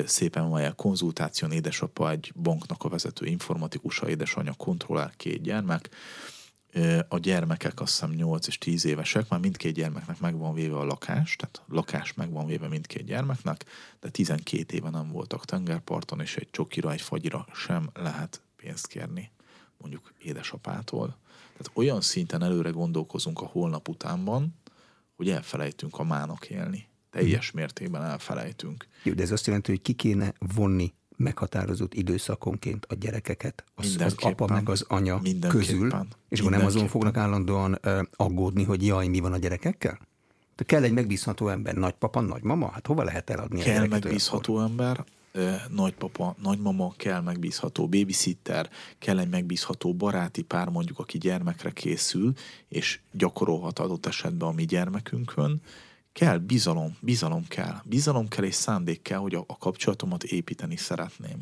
Speaker 3: szépen vajel konzultáción, édesapa egy banknak a vezető informatikusa, édesanyja kontrollál két gyermek, a gyermekek azt hiszem 8 és 10 évesek, már mindkét gyermeknek meg van véve a lakás, tehát lakás meg van véve mindkét gyermeknek, de 12 éve nem voltak tengerparton, és egy csokira, egy fagyira sem lehet pénzt kérni. mondjuk édesapától. Tehát olyan szinten előre gondolkozunk a holnap utánban, hogy elfelejtünk a mának élni. Teljes mértékben elfelejtünk.
Speaker 1: Jó, de ez azt jelenti, hogy ki kéne vonni meghatározott időszakonként a gyerekeket, az, az apa meg az anya közül, és akkor nem azon fognak állandóan aggódni, hogy jaj, mi van a gyerekekkel? De kell egy megbízható ember, nagypapa, nagymama, hát hova lehet eladni
Speaker 3: kell a megbízható olyankor? ember, nagypapa, nagymama, kell megbízható babysitter, kell egy megbízható baráti pár mondjuk, aki gyermekre készül, és gyakorolhat adott esetben a mi gyermekünkön, kell bizalom, bizalom kell. Bizalom kell és szándék kell, hogy a, a kapcsolatomat építeni szeretném.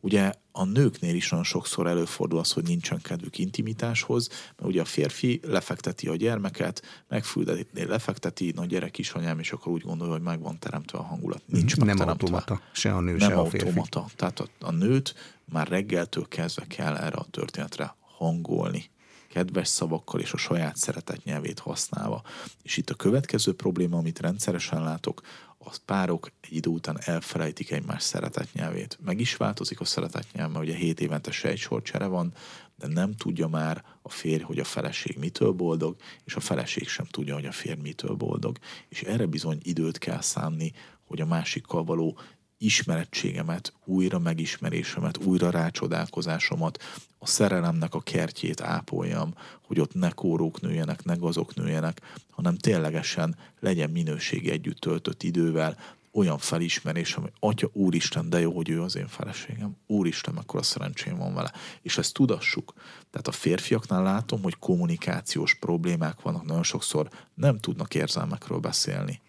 Speaker 3: Ugye a nőknél is nagyon sokszor előfordul az, hogy nincsen kedvük intimitáshoz, mert ugye a férfi lefekteti a gyermeket, megfüldetné, lefekteti, na gyerek is anyám, és akkor úgy gondolja, hogy meg van teremtve a hangulat. Nincs
Speaker 1: Nem automata, se a nő,
Speaker 3: Nem
Speaker 1: se a férfi.
Speaker 3: automata. Tehát a, a nőt már reggeltől kezdve kell erre a történetre hangolni kedves szavakkal és a saját szeretet nyelvét használva. És itt a következő probléma, amit rendszeresen látok, az párok egy idő után elfelejtik egymás szeretetnyelvét. Meg is változik a szeretetnyelv, mert ugye 7 évente se egy sorcsere van, de nem tudja már a férj, hogy a feleség mitől boldog, és a feleség sem tudja, hogy a férj mitől boldog. És erre bizony időt kell szánni, hogy a másikkal való ismerettségemet, újra megismerésemet, újra rácsodálkozásomat, a szerelemnek a kertjét ápoljam, hogy ott ne kórók nőjenek, ne gazok nőjenek, hanem ténylegesen legyen minőségi együtt töltött idővel, olyan felismerésem, hogy Atya, Úristen, de jó, hogy ő az én feleségem. Úristen, mekkora szerencsém van vele. És ezt tudassuk. Tehát a férfiaknál látom, hogy kommunikációs problémák vannak, nagyon sokszor nem tudnak érzelmekről beszélni.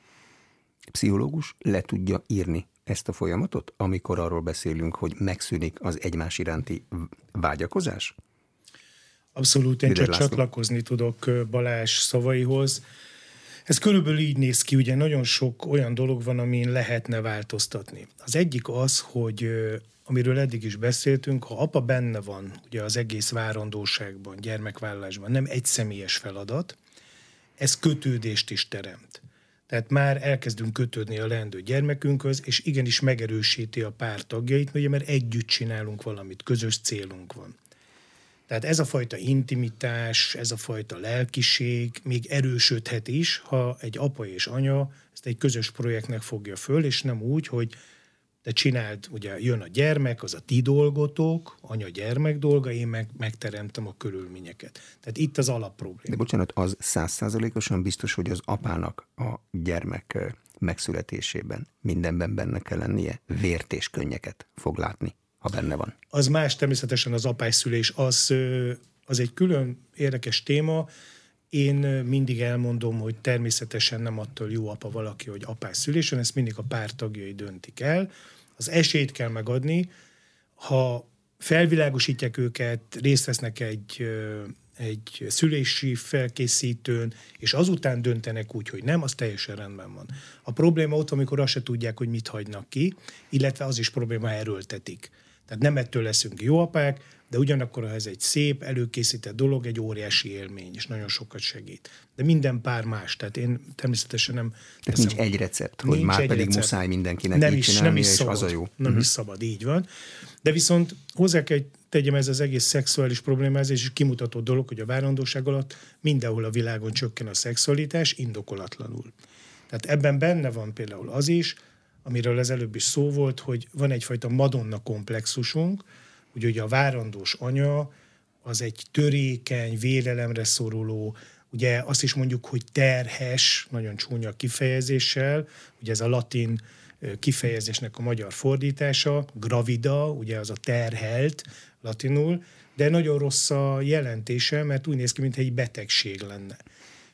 Speaker 1: Pszichológus le tudja írni ezt a folyamatot, amikor arról beszélünk, hogy megszűnik az egymás iránti vágyakozás?
Speaker 2: Abszolút, én csak László. csatlakozni tudok Balázs szavaihoz. Ez körülbelül így néz ki, ugye nagyon sok olyan dolog van, amin lehetne változtatni. Az egyik az, hogy amiről eddig is beszéltünk, ha apa benne van ugye az egész várandóságban, gyermekvállalásban, nem egy személyes feladat, ez kötődést is teremt. Tehát már elkezdünk kötődni a leendő gyermekünkhöz, és igenis megerősíti a pár tagjait, mert együtt csinálunk valamit, közös célunk van. Tehát ez a fajta intimitás, ez a fajta lelkiség még erősödhet is, ha egy apa és anya ezt egy közös projektnek fogja föl, és nem úgy, hogy de csináld, ugye jön a gyermek, az a ti dolgotok, anya-gyermek dolga, én meg, megteremtem a körülményeket. Tehát itt az alapprobléma.
Speaker 1: De bocsánat, az százszázalékosan biztos, hogy az apának a gyermek megszületésében mindenben benne kell lennie, vért és könnyeket fog látni, ha benne van.
Speaker 2: Az más természetesen az apászülés, az, az egy külön érdekes téma, én mindig elmondom, hogy természetesen nem attól jó apa valaki, hogy apás szülésen, ezt mindig a pár tagjai döntik el az esélyt kell megadni, ha felvilágosítják őket, részt vesznek egy, egy szülési felkészítőn, és azután döntenek úgy, hogy nem, az teljesen rendben van. A probléma ott, amikor azt se tudják, hogy mit hagynak ki, illetve az is probléma, erőltetik. Tehát nem ettől leszünk jó apák, de ugyanakkor, ha ez egy szép, előkészített dolog, egy óriási élmény, és nagyon sokat segít. De minden pár más, tehát én természetesen nem...
Speaker 1: Tehát nincs egy recept, hogy nincs már pedig recept. muszáj mindenkinek nem így is, nem is szabad, és az a jó. Nem
Speaker 2: uh-huh. is szabad, így van. De viszont hozzá kell tegyem ez az egész szexuális problémázás, és kimutató dolog, hogy a várandóság alatt mindenhol a világon csökken a szexualitás indokolatlanul. Tehát ebben benne van például az is, amiről az előbb is szó volt, hogy van egyfajta madonna komplexusunk, hogy ugye a várandós anya az egy törékeny, vélelemre szoruló, ugye azt is mondjuk, hogy terhes, nagyon csúnya kifejezéssel, ugye ez a latin kifejezésnek a magyar fordítása, gravida, ugye az a terhelt latinul, de nagyon rossz a jelentése, mert úgy néz ki, mintha egy betegség lenne.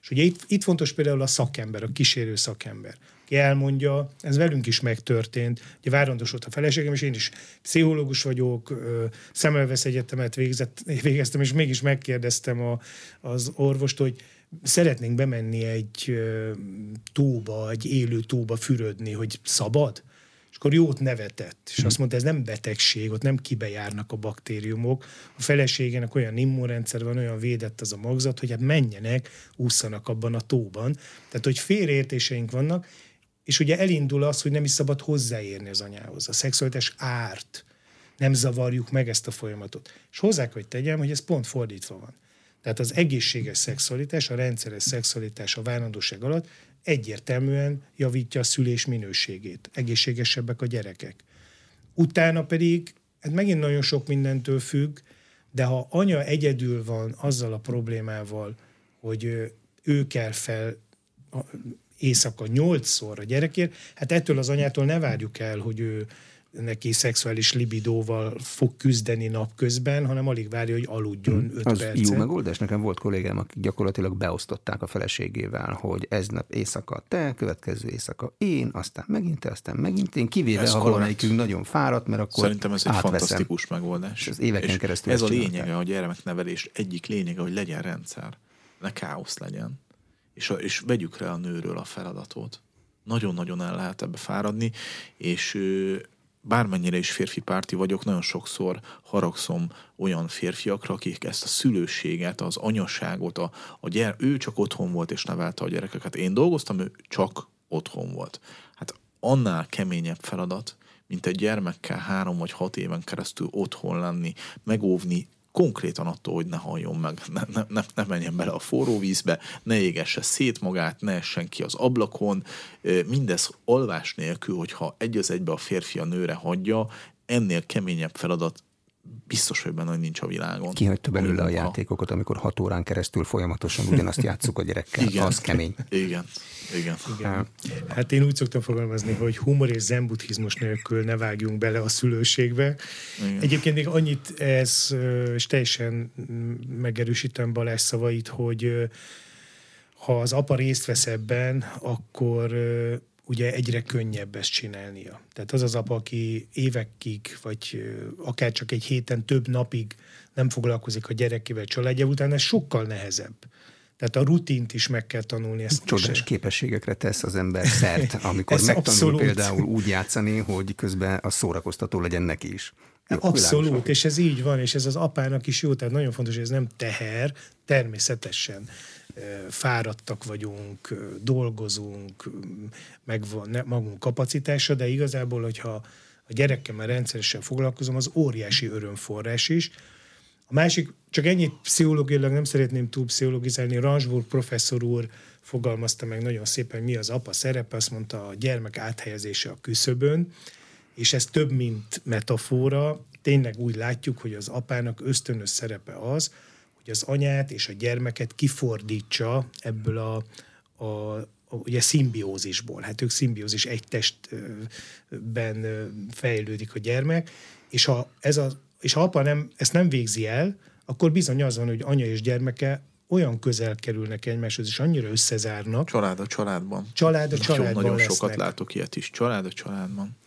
Speaker 2: És ugye itt, itt fontos például a szakember, a kísérő szakember aki elmondja, ez velünk is megtörtént. Ugye várandosult a feleségem, és én is pszichológus vagyok, szemelvesz egyetemet végzett, végeztem, és mégis megkérdeztem a, az orvost, hogy szeretnénk bemenni egy tóba, egy élő tóba fürödni, hogy szabad? És akkor jót nevetett, és azt mondta, ez nem betegség, ott nem kibejárnak a baktériumok. A feleségének olyan immunrendszer van, olyan védett az a magzat, hogy hát menjenek, úszanak abban a tóban. Tehát, hogy félreértéseink vannak, és ugye elindul az, hogy nem is szabad hozzáérni az anyához. A szexualitás árt. nem zavarjuk meg ezt a folyamatot. És hozzá hogy tegyem, hogy ez pont fordítva van. Tehát az egészséges szexualitás, a rendszeres szexualitás a várandóság alatt egyértelműen javítja a szülés minőségét. Egészségesebbek a gyerekek. Utána pedig, hát megint nagyon sok mindentől függ, de ha anya egyedül van azzal a problémával, hogy ő kell fel éjszaka nyolcszor a gyerekért, hát ettől az anyától ne várjuk el, hogy ő neki szexuális libidóval fog küzdeni napközben, hanem alig várja, hogy aludjon hmm. öt
Speaker 1: Az
Speaker 2: percet.
Speaker 1: jó megoldás. Nekem volt kollégám, akik gyakorlatilag beosztották a feleségével, hogy ez nap éjszaka te, következő éjszaka én, aztán megint te, aztán megint én, kivéve, ez ha valamelyikünk nagyon fáradt, mert akkor
Speaker 3: Szerintem ez egy átveszem. fantasztikus megoldás. És
Speaker 1: az éveken és keresztül
Speaker 3: ez a lényege a gyermeknevelés, egyik lényege, hogy legyen rendszer, ne káosz legyen. És, és vegyük rá a nőről a feladatot. Nagyon-nagyon el lehet ebbe fáradni, és bármennyire is férfi párti vagyok, nagyon sokszor haragszom olyan férfiakra, akik ezt a szülőséget, az anyaságot, a, a gyere, ő csak otthon volt és nevelte a gyerekeket. Én dolgoztam, ő csak otthon volt. Hát annál keményebb feladat, mint egy gyermekkel három vagy hat éven keresztül otthon lenni, megóvni konkrétan attól, hogy ne halljon meg, ne, ne, ne, ne menjen bele a forró vízbe, ne égesse szét magát, ne essen ki az ablakon, mindez alvás nélkül, hogyha egy az egybe a férfi a nőre hagyja, ennél keményebb feladat biztos, hogy benne, hogy nincs a világon.
Speaker 1: Kihagyta belőle a játékokat, amikor hat órán keresztül folyamatosan ugyanazt játszuk a gyerekkel. Igen. Az kemény.
Speaker 3: Igen. Igen.
Speaker 2: Igen. Hát én úgy szoktam fogalmazni, hogy humor és zenbuddhizmus nélkül ne vágjunk bele a szülőségbe. Igen. Egyébként még annyit ez, és teljesen megerősítem Balázs szavait, hogy ha az apa részt vesz ebben, akkor ugye egyre könnyebb ezt csinálnia. Tehát az az apa, aki évekig, vagy akár csak egy héten több napig nem foglalkozik a gyerekével, családja után, ez sokkal nehezebb. Tehát a rutint is meg kell tanulni. Ezt
Speaker 1: Csodás is. képességekre tesz az ember szert, amikor megtanul abszolút. például úgy játszani, hogy közben a szórakoztató legyen neki is.
Speaker 2: Jó, abszolút, világosan. és ez így van, és ez az apának is jó, tehát nagyon fontos, hogy ez nem teher, természetesen fáradtak vagyunk, dolgozunk, megvan magunk kapacitása, de igazából, hogyha a gyerekemmel rendszeresen foglalkozom, az óriási örömforrás is. A másik, csak ennyit pszichológiailag nem szeretném túl pszichologizálni, Ransburg professzor úr fogalmazta meg nagyon szépen, hogy mi az apa szerepe, azt mondta a gyermek áthelyezése a küszöbön, és ez több, mint metafora, tényleg úgy látjuk, hogy az apának ösztönös szerepe az, hogy az anyát és a gyermeket kifordítsa ebből a, a, ugye szimbiózisból. Hát ők szimbiózis, egy testben fejlődik a gyermek, és ha, ez a, és ha apa nem, ezt nem végzi el, akkor bizony az van, hogy anya és gyermeke olyan közel kerülnek egymáshoz, és annyira összezárnak.
Speaker 3: Család a családban.
Speaker 2: Család a családban
Speaker 3: Nagyon,
Speaker 2: nagyon
Speaker 3: sokat látok ilyet is. Család a családban.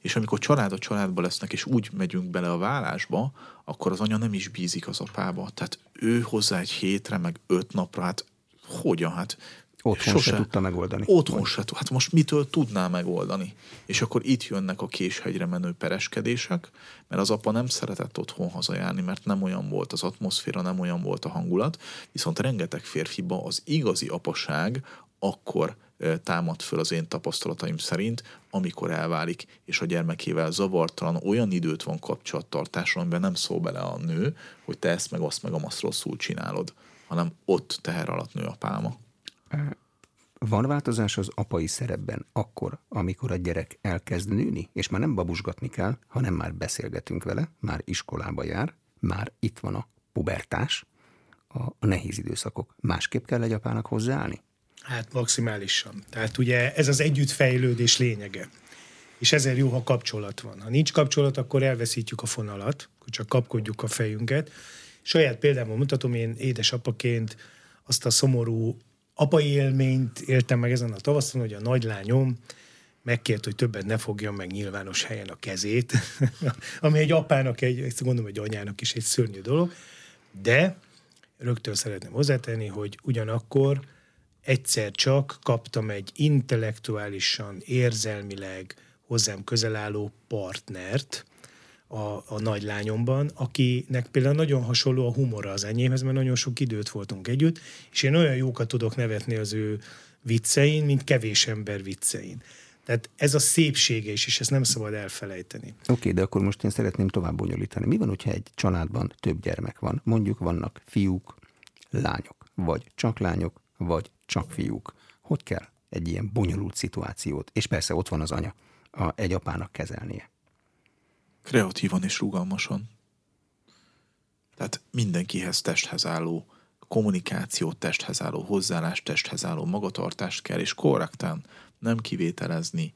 Speaker 3: És amikor család a családban lesznek, és úgy megyünk bele a vállásba, akkor az anya nem is bízik az apába. Tehát ő hozzá egy hétre, meg öt napra, hát hogyan, hát
Speaker 1: Otthon sose, se tudta megoldani.
Speaker 3: Otthon se tudta. Hát most mitől tudná megoldani? És akkor itt jönnek a késhegyre menő pereskedések, mert az apa nem szeretett otthon hazajárni, mert nem olyan volt az atmoszféra, nem olyan volt a hangulat, viszont rengeteg férfiba az igazi apaság akkor támad föl az én tapasztalataim szerint, amikor elválik, és a gyermekével zavartalan olyan időt van kapcsolattartásra, amiben nem szól bele a nő, hogy te ezt meg azt meg azt rosszul csinálod, hanem ott teher alatt nő a pálma.
Speaker 1: Van változás az apai szerepben akkor, amikor a gyerek elkezd nőni, és már nem babusgatni kell, hanem már beszélgetünk vele, már iskolába jár, már itt van a pubertás, a nehéz időszakok. Másképp kell egy apának hozzáállni?
Speaker 2: Hát maximálisan. Tehát ugye ez az együttfejlődés lényege. És ezért jó, ha kapcsolat van. Ha nincs kapcsolat, akkor elveszítjük a fonalat, csak kapkodjuk a fejünket. Saját példámon mutatom, én édesapaként azt a szomorú apai élményt éltem meg ezen a tavaszon, hogy a nagylányom megkért, hogy többet ne fogjon meg nyilvános helyen a kezét, ami egy apának, egy, gondolom, egy anyának is egy szörnyű dolog, de rögtön szeretném hozzátenni, hogy ugyanakkor egyszer csak kaptam egy intellektuálisan, érzelmileg hozzám közel álló partnert a, a nagylányomban, akinek például nagyon hasonló a humora az enyémhez, mert nagyon sok időt voltunk együtt, és én olyan jókat tudok nevetni az ő viccein, mint kevés ember viccein. Tehát ez a szépsége is, és ezt nem szabad elfelejteni.
Speaker 1: Oké, okay, de akkor most én szeretném tovább bonyolítani. Mi van, hogyha egy családban több gyermek van? Mondjuk vannak fiúk, lányok, vagy csak lányok, vagy csak fiúk. Hogy kell egy ilyen bonyolult szituációt, és persze ott van az anya, a, egy apának kezelnie?
Speaker 3: Kreatívan és rugalmasan. Tehát mindenkihez testhez álló kommunikáció, testhez álló hozzáállás, testhez álló magatartást kell, és korrekten nem kivételezni,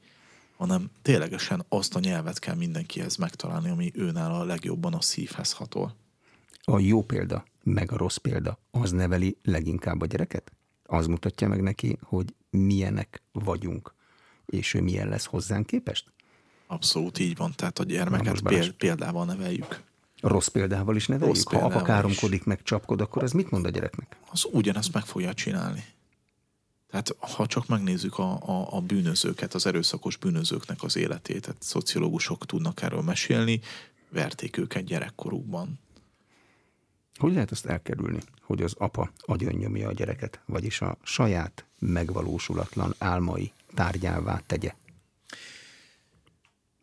Speaker 3: hanem ténylegesen azt a nyelvet kell mindenkihez megtalálni, ami őnál a legjobban a szívhez hatol.
Speaker 1: A jó példa, meg a rossz példa, az neveli leginkább a gyereket? Az mutatja meg neki, hogy milyenek vagyunk, és ő milyen lesz hozzánk képest?
Speaker 3: Abszolút így van, tehát a gyermeket példával neveljük.
Speaker 1: Rossz példával is neveljük? Rossz ha apa káromkodik, meg csapkod, akkor ez mit mond a gyereknek?
Speaker 3: Az ugyanezt meg fogja csinálni. Tehát ha csak megnézzük a, a, a bűnözőket, az erőszakos bűnözőknek az életét, tehát szociológusok tudnak erről mesélni, verték őket gyerekkorukban.
Speaker 1: Hogy lehet azt elkerülni, hogy az apa agyonnyomja a gyereket, vagyis a saját megvalósulatlan álmai tárgyává tegye?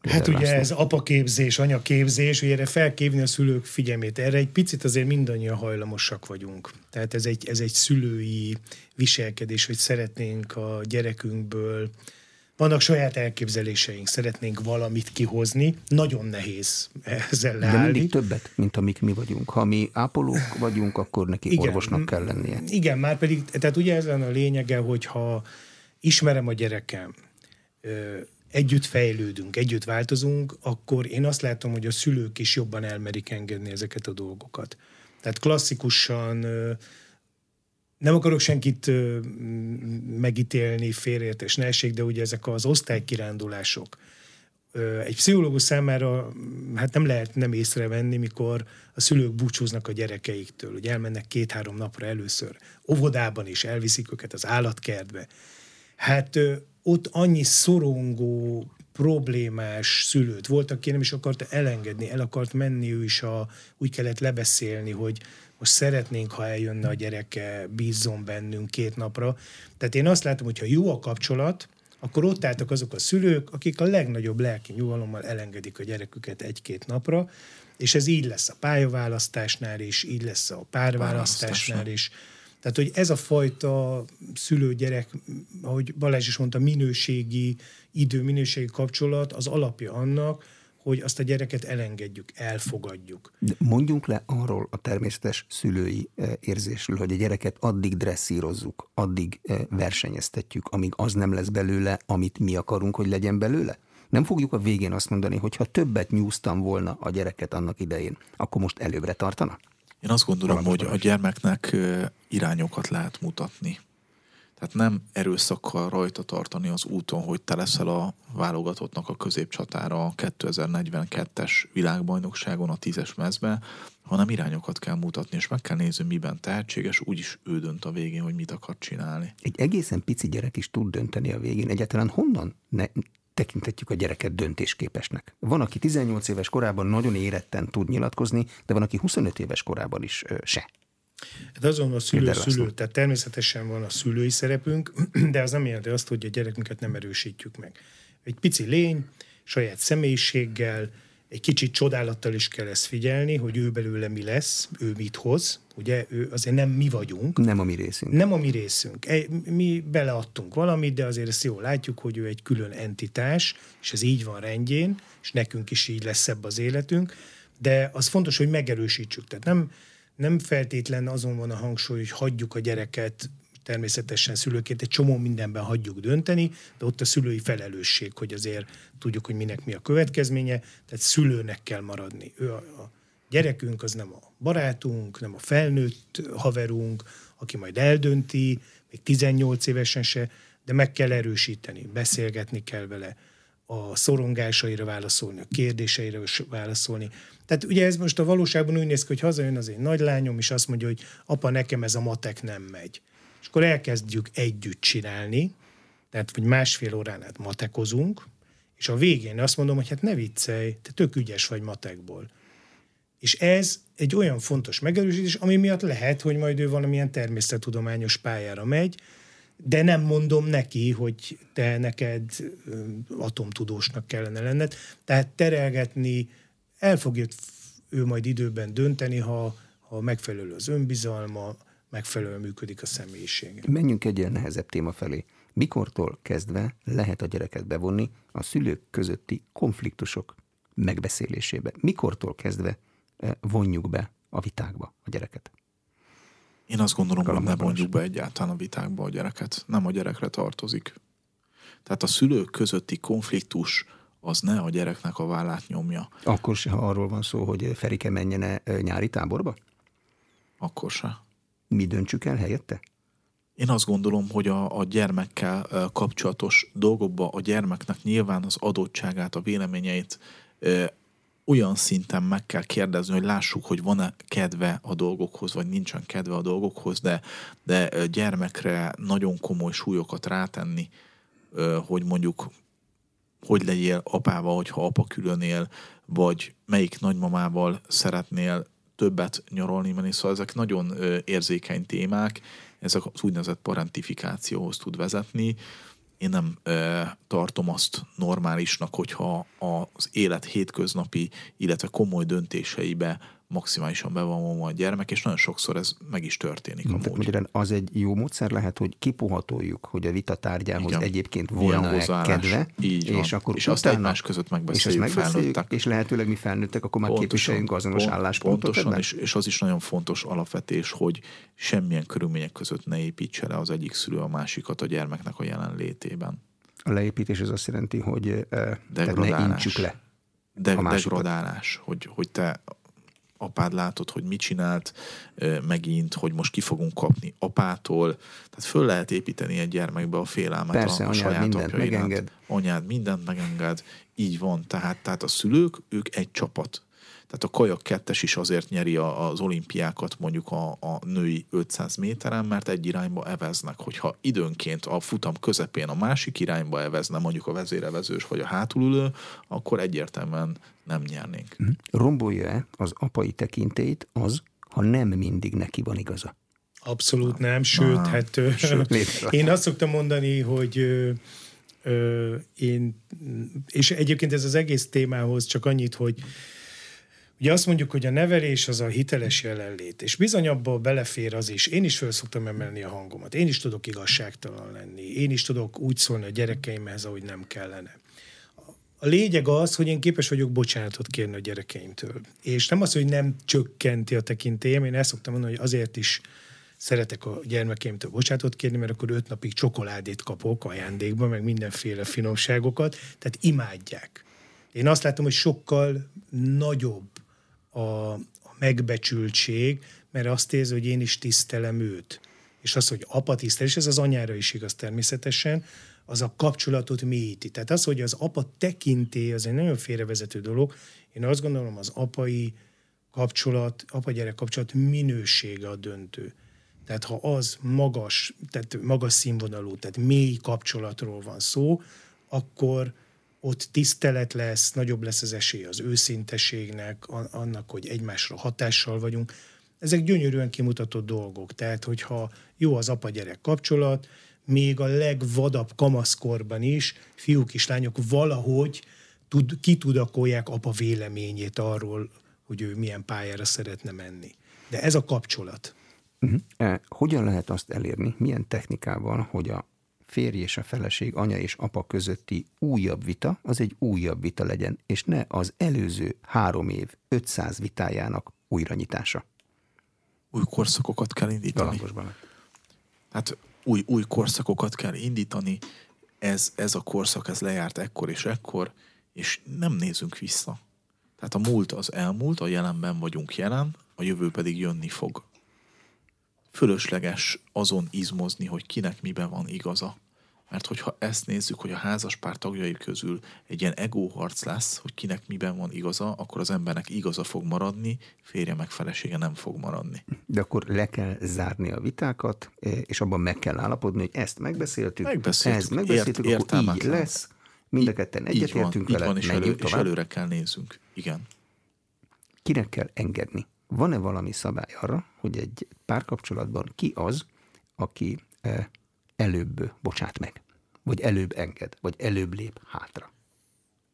Speaker 2: Hát ugye ez apaképzés, anyaképzés, ugye erre felképni a szülők figyelmét. Erre egy picit azért mindannyian hajlamosak vagyunk. Tehát ez egy, ez egy szülői viselkedés, hogy szeretnénk a gyerekünkből vannak saját elképzeléseink, szeretnénk valamit kihozni, nagyon nehéz ezzel leállni.
Speaker 1: De mindig többet, mint amik mi vagyunk. Ha mi ápolók vagyunk, akkor neki igen, orvosnak kell lennie.
Speaker 2: Igen, már pedig, tehát ugye ez a lényege, hogyha ismerem a gyerekem, együtt fejlődünk, együtt változunk, akkor én azt látom, hogy a szülők is jobban elmerik engedni ezeket a dolgokat. Tehát klasszikusan nem akarok senkit megítélni, félreértés ne essék, de ugye ezek az osztálykirándulások, egy pszichológus számára hát nem lehet nem észrevenni, mikor a szülők búcsúznak a gyerekeiktől, hogy elmennek két-három napra először. Óvodában is elviszik őket az állatkertbe. Hát ott annyi szorongó, problémás szülőt volt, aki nem is akarta elengedni, el akart menni ő is, a, úgy kellett lebeszélni, hogy most szeretnénk, ha eljönne a gyereke, bízzon bennünk két napra. Tehát én azt látom, hogy ha jó a kapcsolat, akkor ott álltak azok a szülők, akik a legnagyobb lelki nyugalommal elengedik a gyereküket egy-két napra, és ez így lesz a pályaválasztásnál is, így lesz a párválasztásnál is. Tehát, hogy ez a fajta szülő-gyerek, ahogy Balázs is mondta, minőségi idő, minőségi kapcsolat az alapja annak, hogy azt a gyereket elengedjük, elfogadjuk.
Speaker 1: De mondjunk le arról a természetes szülői eh, érzésről, hogy a gyereket addig dresszírozzuk, addig eh, versenyeztetjük, amíg az nem lesz belőle, amit mi akarunk, hogy legyen belőle? Nem fogjuk a végén azt mondani, hogy ha többet nyúztam volna a gyereket annak idején, akkor most előbbre tartana?
Speaker 3: Én azt gondolom, Valami hogy a gyermeknek irányokat lehet mutatni. Tehát nem erőszakkal rajta tartani az úton, hogy te leszel a válogatottnak a középcsatára a 2042-es világbajnokságon a tízes mezbe, hanem irányokat kell mutatni, és meg kell nézni, miben tehetséges, úgyis ő dönt a végén, hogy mit akar csinálni.
Speaker 1: Egy egészen pici gyerek is tud dönteni a végén. Egyáltalán honnan ne, tekintetjük a gyereket döntésképesnek. Van, aki 18 éves korában nagyon éretten tud nyilatkozni, de van, aki 25 éves korában is ö, se.
Speaker 2: Hát azon a szülő, szülő, tehát természetesen van a szülői szerepünk, de az nem jelenti azt, hogy a gyerekünket nem erősítjük meg. Egy pici lény, saját személyiséggel, egy kicsit csodálattal is kell ezt figyelni, hogy ő belőle mi lesz, ő mit hoz. Ugye ő azért nem mi vagyunk.
Speaker 1: Nem a mi részünk.
Speaker 2: Nem a mi részünk. Mi beleadtunk valamit, de azért ezt jól látjuk, hogy ő egy külön entitás, és ez így van rendjén, és nekünk is így lesz szebb az életünk. De az fontos, hogy megerősítsük. Tehát nem, nem feltétlen azon van a hangsúly, hogy hagyjuk a gyereket természetesen szülőként egy csomó mindenben hagyjuk dönteni, de ott a szülői felelősség, hogy azért tudjuk, hogy minek mi a következménye, tehát szülőnek kell maradni. Ő a, a gyerekünk az nem a barátunk, nem a felnőtt haverunk, aki majd eldönti, még 18 évesen se, de meg kell erősíteni, beszélgetni kell vele, a szorongásaira válaszolni, a kérdéseire válaszolni. Tehát ugye ez most a valóságban úgy néz ki, hogy hazajön az én nagylányom, és azt mondja, hogy apa, nekem ez a matek nem megy és akkor elkezdjük együtt csinálni, tehát hogy másfél órán át matekozunk, és a végén azt mondom, hogy hát ne viccelj, te tök ügyes vagy matekból. És ez egy olyan fontos megerősítés, ami miatt lehet, hogy majd ő valamilyen természettudományos pályára megy, de nem mondom neki, hogy te neked atomtudósnak kellene lenned. Tehát terelgetni, el fogja ő majd időben dönteni, ha, ha megfelelő az önbizalma, megfelelően működik a személyiség.
Speaker 1: Menjünk egy ilyen nehezebb téma felé. Mikortól kezdve lehet a gyereket bevonni a szülők közötti konfliktusok megbeszélésébe? Mikortól kezdve vonjuk be a vitákba a gyereket?
Speaker 3: Én azt gondolom, hogy ne mondjuk be egyáltalán a vitákba a gyereket. Nem a gyerekre tartozik. Tehát a szülők közötti konfliktus az ne a gyereknek a vállát nyomja.
Speaker 1: Akkor se, ha arról van szó, hogy Ferike menjene nyári táborba?
Speaker 3: Akkor se.
Speaker 1: Mi döntsük el helyette?
Speaker 3: Én azt gondolom, hogy a, a gyermekkel kapcsolatos dolgokba a gyermeknek nyilván az adottságát, a véleményeit olyan szinten meg kell kérdezni, hogy lássuk, hogy van-e kedve a dolgokhoz, vagy nincsen kedve a dolgokhoz, de, de gyermekre nagyon komoly súlyokat rátenni, hogy mondjuk hogy legyél apával, hogyha apa külön él, vagy melyik nagymamával szeretnél többet nyaralni menni. Szóval ezek nagyon érzékeny témák, ezek az úgynevezett parentifikációhoz tud vezetni, én nem e, tartom azt normálisnak, hogyha az élet hétköznapi, illetve komoly döntéseibe maximálisan be van a gyermek, és nagyon sokszor ez meg is történik
Speaker 1: a Magyarán az egy jó módszer lehet, hogy kipuhatoljuk, hogy a vita tárgyához Igen. egyébként volna kedve,
Speaker 3: Így van. és akkor és utána, azt egymás között megbeszéljük, és
Speaker 1: megbeszéljük és lehetőleg mi felnőttek, akkor már pontosan, képviseljünk azonos pont, álláspontot.
Speaker 3: Pontosan, és, és az is nagyon fontos alapvetés, hogy semmilyen körülmények között ne építse le az egyik szülő a másikat a gyermeknek a jelenlétében.
Speaker 1: A leépítés az azt jelenti, hogy uh, ne intsük le.
Speaker 3: De, degradálás, hogy, hogy te apád látod, hogy mit csinált megint, hogy most ki fogunk kapni apától. Tehát föl lehet építeni egy gyermekbe a félelmet
Speaker 1: Persze,
Speaker 3: a,
Speaker 1: a saját mindent megenged.
Speaker 3: Anyád mindent megenged, így van. Tehát, tehát a szülők, ők egy csapat. Tehát a kajak kettes is azért nyeri az olimpiákat mondjuk a, a női 500 méteren, mert egy irányba eveznek. Hogyha időnként a futam közepén a másik irányba evezne mondjuk a vezérevezős vagy a hátulülő, akkor egyértelműen nem nyernénk. Mhm.
Speaker 1: Rombolja-e az apai tekintélyt az, ha nem mindig neki van igaza?
Speaker 2: Abszolút nem, sőt, ah, hát sőt. én azt szoktam mondani, hogy ö, ö, én, és egyébként ez az egész témához csak annyit, hogy Ugye azt mondjuk, hogy a nevelés az a hiteles jelenlét, és bizony abból belefér az is. Én is föl szoktam emelni a hangomat, én is tudok igazságtalan lenni, én is tudok úgy szólni a gyerekeimhez, ahogy nem kellene. A lényeg az, hogy én képes vagyok bocsánatot kérni a gyerekeimtől. És nem az, hogy nem csökkenti a tekintélyem, én ezt szoktam mondani, hogy azért is szeretek a gyermekeimtől bocsánatot kérni, mert akkor öt napig csokoládét kapok ajándékba, meg mindenféle finomságokat, tehát imádják. Én azt látom, hogy sokkal nagyobb a, a megbecsültség, mert azt érzi, hogy én is tisztelem őt. És az, hogy apa tisztel, és ez az anyára is igaz természetesen, az a kapcsolatot mélyíti. Tehát az, hogy az apa tekinté, az egy nagyon félrevezető dolog. Én azt gondolom, az apai kapcsolat, apa-gyerek kapcsolat minősége a döntő. Tehát ha az magas, tehát magas színvonalú, tehát mély kapcsolatról van szó, akkor ott tisztelet lesz, nagyobb lesz az esély az őszinteségnek, annak, hogy egymásra hatással vagyunk. Ezek gyönyörűen kimutatott dolgok. Tehát, hogyha jó az apa-gyerek kapcsolat, még a legvadabb kamaszkorban is fiúk és lányok valahogy tud, kitudakolják apa véleményét arról, hogy ő milyen pályára szeretne menni. De ez a kapcsolat.
Speaker 1: Uh-huh. Hogyan lehet azt elérni, milyen technikával, hogy a férj és a feleség, anya és apa közötti újabb vita, az egy újabb vita legyen, és ne az előző három év 500 vitájának újranyitása.
Speaker 3: Új korszakokat kell indítani. Hát új, új korszakokat kell indítani, ez, ez a korszak, ez lejárt ekkor és ekkor, és nem nézünk vissza. Tehát a múlt az elmúlt, a jelenben vagyunk jelen, a jövő pedig jönni fog fölösleges azon izmozni, hogy kinek miben van igaza. Mert hogyha ezt nézzük, hogy a házaspár tagjai közül egy ilyen egóharc lesz, hogy kinek miben van igaza, akkor az embernek igaza fog maradni, férje meg felesége nem fog maradni.
Speaker 1: De akkor le kell zárni a vitákat, és abban meg kell állapodni, hogy ezt megbeszéltük,
Speaker 3: megbeszéltük,
Speaker 1: ezt megbeszéltük, ért, akkor így lesz, mind a ketten egyetértünk
Speaker 3: vele, van, és, elő, és előre kell nézzünk. Igen.
Speaker 1: Kinek kell engedni? Van-e valami szabály arra, hogy egy párkapcsolatban ki az, aki előbb bocsát meg, vagy előbb enged, vagy előbb lép hátra.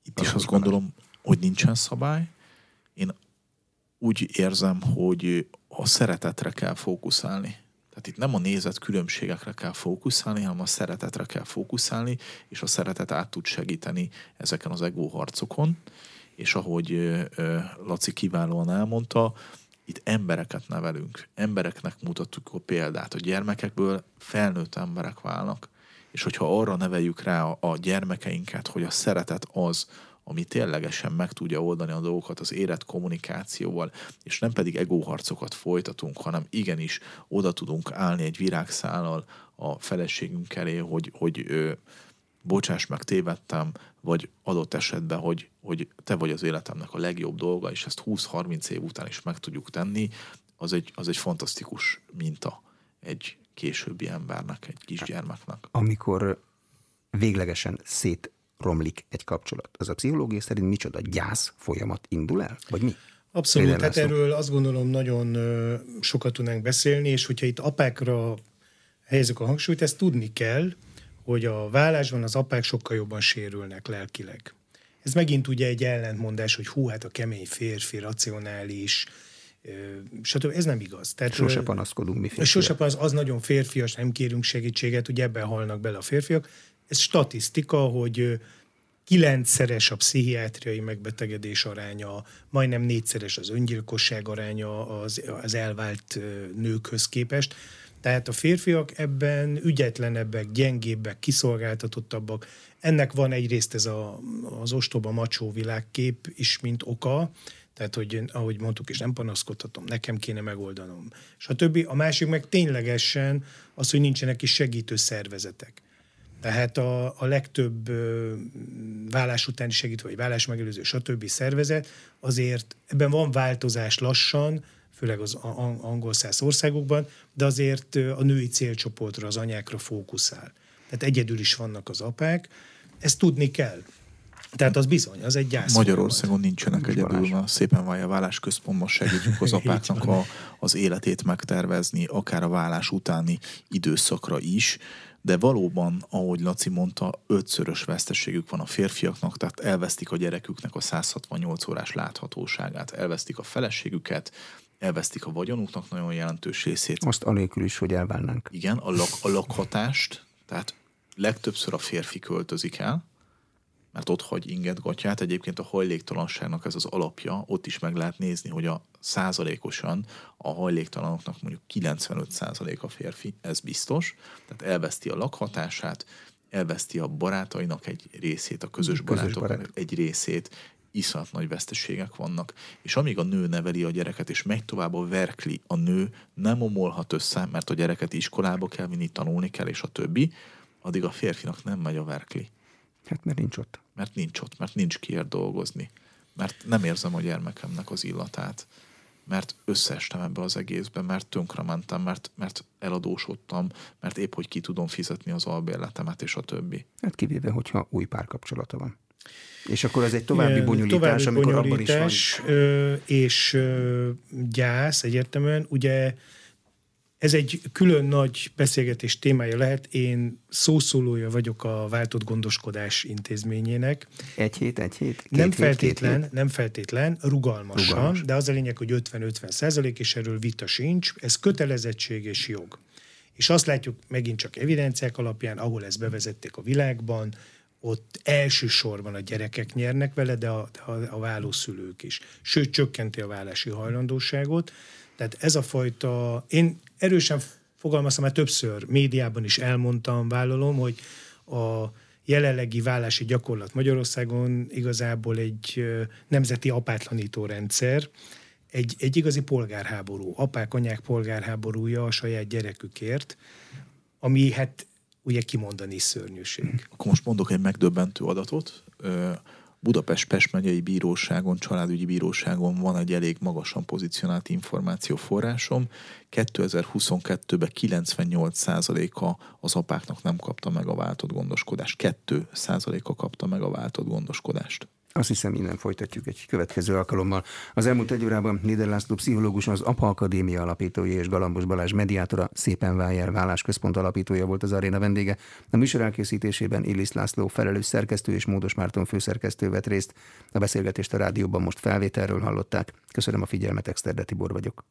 Speaker 3: Itt is azt gondolom, hogy nincsen szabály. Én úgy érzem, hogy a szeretetre kell fókuszálni. Tehát itt nem a nézet különbségekre kell fókuszálni, hanem a szeretetre kell fókuszálni, és a szeretet át tud segíteni ezeken az ego harcokon. És ahogy Laci kiválóan elmondta, itt embereket nevelünk, embereknek mutatjuk a példát. A gyermekekből felnőtt emberek válnak. És hogyha arra neveljük rá a, gyermekeinket, hogy a szeretet az, ami ténylegesen meg tudja oldani a dolgokat az élet kommunikációval, és nem pedig egóharcokat folytatunk, hanem igenis oda tudunk állni egy virágszállal a feleségünk elé, hogy, hogy ö, bocsáss meg, tévedtem, vagy adott esetben, hogy, hogy te vagy az életemnek a legjobb dolga, és ezt 20-30 év után is meg tudjuk tenni, az egy, az egy fantasztikus minta egy későbbi embernek, egy kisgyermeknek.
Speaker 1: Amikor véglegesen szét romlik egy kapcsolat. Az a pszichológia szerint micsoda gyász folyamat indul el? Vagy mi?
Speaker 2: Abszolút, tehát erről azt gondolom nagyon sokat tudnánk beszélni, és hogyha itt apákra helyezzük a hangsúlyt, ezt tudni kell, hogy a vállásban az apák sokkal jobban sérülnek lelkileg. Ez megint ugye egy ellentmondás, hogy hú, hát a kemény férfi, racionális, stb. Ez nem igaz.
Speaker 1: Tehát, sose panaszkodunk mi
Speaker 2: férfiak. Sose panasz, az nagyon férfias, nem kérünk segítséget, ugye ebben halnak bele a férfiak. Ez statisztika, hogy kilencszeres a pszichiátriai megbetegedés aránya, majdnem négyszeres az öngyilkosság aránya az, az elvált nőkhöz képest. Tehát a férfiak ebben ügyetlenebbek, gyengébbek, kiszolgáltatottabbak. Ennek van egyrészt ez a, az ostoba macsó világkép is, mint oka, tehát, hogy ahogy mondtuk, és nem panaszkodhatom, nekem kéne megoldanom. És a többi, a másik meg ténylegesen az, hogy nincsenek is segítő szervezetek. Tehát a, a legtöbb ö, vállás utáni segítő, vagy vállás megelőző, stb. szervezet, azért ebben van változás lassan, főleg az angol száz országokban, de azért a női célcsoportra, az anyákra fókuszál. Tehát egyedül is vannak az apák, ezt tudni kell. Tehát az bizony, az egy gyász.
Speaker 3: Magyarországon nincsenek Nincs egyedül, a szépen válja a vállás központban segítjük az apáknak a, az életét megtervezni, akár a vállás utáni időszakra is, de valóban, ahogy Laci mondta, ötszörös veszteségük van a férfiaknak, tehát elvesztik a gyereküknek a 168 órás láthatóságát, elvesztik a feleségüket, elvesztik a vagyonuknak nagyon jelentős részét.
Speaker 1: Most anélkül is, hogy elválnánk.
Speaker 3: Igen, a, lak, a lakhatást, tehát legtöbbször a férfi költözik el, mert ott hagy ingetgatját. Egyébként a hajléktalanságnak ez az alapja, ott is meg lehet nézni, hogy a százalékosan a hajléktalanoknak mondjuk 95 százalék a férfi, ez biztos. Tehát elveszti a lakhatását, elveszti a barátainak egy részét, a közös, közös barátoknak barát. egy részét, iszonyat nagy veszteségek vannak. És amíg a nő neveli a gyereket, és megy tovább a verkli, a nő nem omolhat össze, mert a gyereket iskolába kell vinni, tanulni kell, és a többi, addig a férfinak nem megy a verkli.
Speaker 1: Hát mert nincs ott.
Speaker 3: Mert nincs ott, mert nincs kiért dolgozni. Mert nem érzem a gyermekemnek az illatát. Mert összeestem ebbe az egészbe, mert tönkrementem, mert, mert eladósodtam, mert épp hogy ki tudom fizetni az albérletemet és a többi.
Speaker 1: Hát kivéve, hogyha új párkapcsolata van. És akkor ez egy további bonyolítás, további amikor bonyolítás, abban
Speaker 2: is van. És gyász egyértelműen, ugye ez egy külön nagy beszélgetés témája lehet. Én szószólója vagyok a váltott gondoskodás intézményének.
Speaker 1: Egy hét, egy hét? Két
Speaker 2: nem
Speaker 1: hét,
Speaker 2: feltétlen,
Speaker 1: két hét?
Speaker 2: nem feltétlen, rugalmasan, Rugalmas. de az a lényeg, hogy 50-50 százalék, és erről vita sincs. Ez kötelezettség és jog. És azt látjuk megint csak evidenciák alapján, ahol ezt bevezették a világban, ott elsősorban a gyerekek nyernek vele, de a, a, a vállószülők is. Sőt, csökkenti a vállási hajlandóságot. Tehát ez a fajta, én erősen fogalmaztam, mert többször médiában is elmondtam, vállalom, hogy a jelenlegi vállási gyakorlat Magyarországon igazából egy nemzeti apátlanító rendszer, egy, egy igazi polgárháború, apák, anyák polgárháborúja a saját gyerekükért, ami hát ugye kimondani szörnyűség.
Speaker 3: Akkor most mondok egy megdöbbentő adatot. Budapest Pest megyei bíróságon, családügyi bíróságon van egy elég magasan pozícionált információforrásom. 2022-ben 98%-a az apáknak nem kapta meg a váltott gondoskodást. 2%-a kapta meg a váltott gondoskodást.
Speaker 1: Azt hiszem, innen folytatjuk egy következő alkalommal. Az elmúlt egy órában Lider László pszichológus, az APA Akadémia alapítója és Galambos Balázs mediátora, szépen Vájer vállásközpont alapítója volt az aréna vendége. A műsor elkészítésében Illis László felelős szerkesztő és Módos Márton főszerkesztő vett részt. A beszélgetést a rádióban most felvételről hallották. Köszönöm a figyelmet, Exterde Tibor vagyok.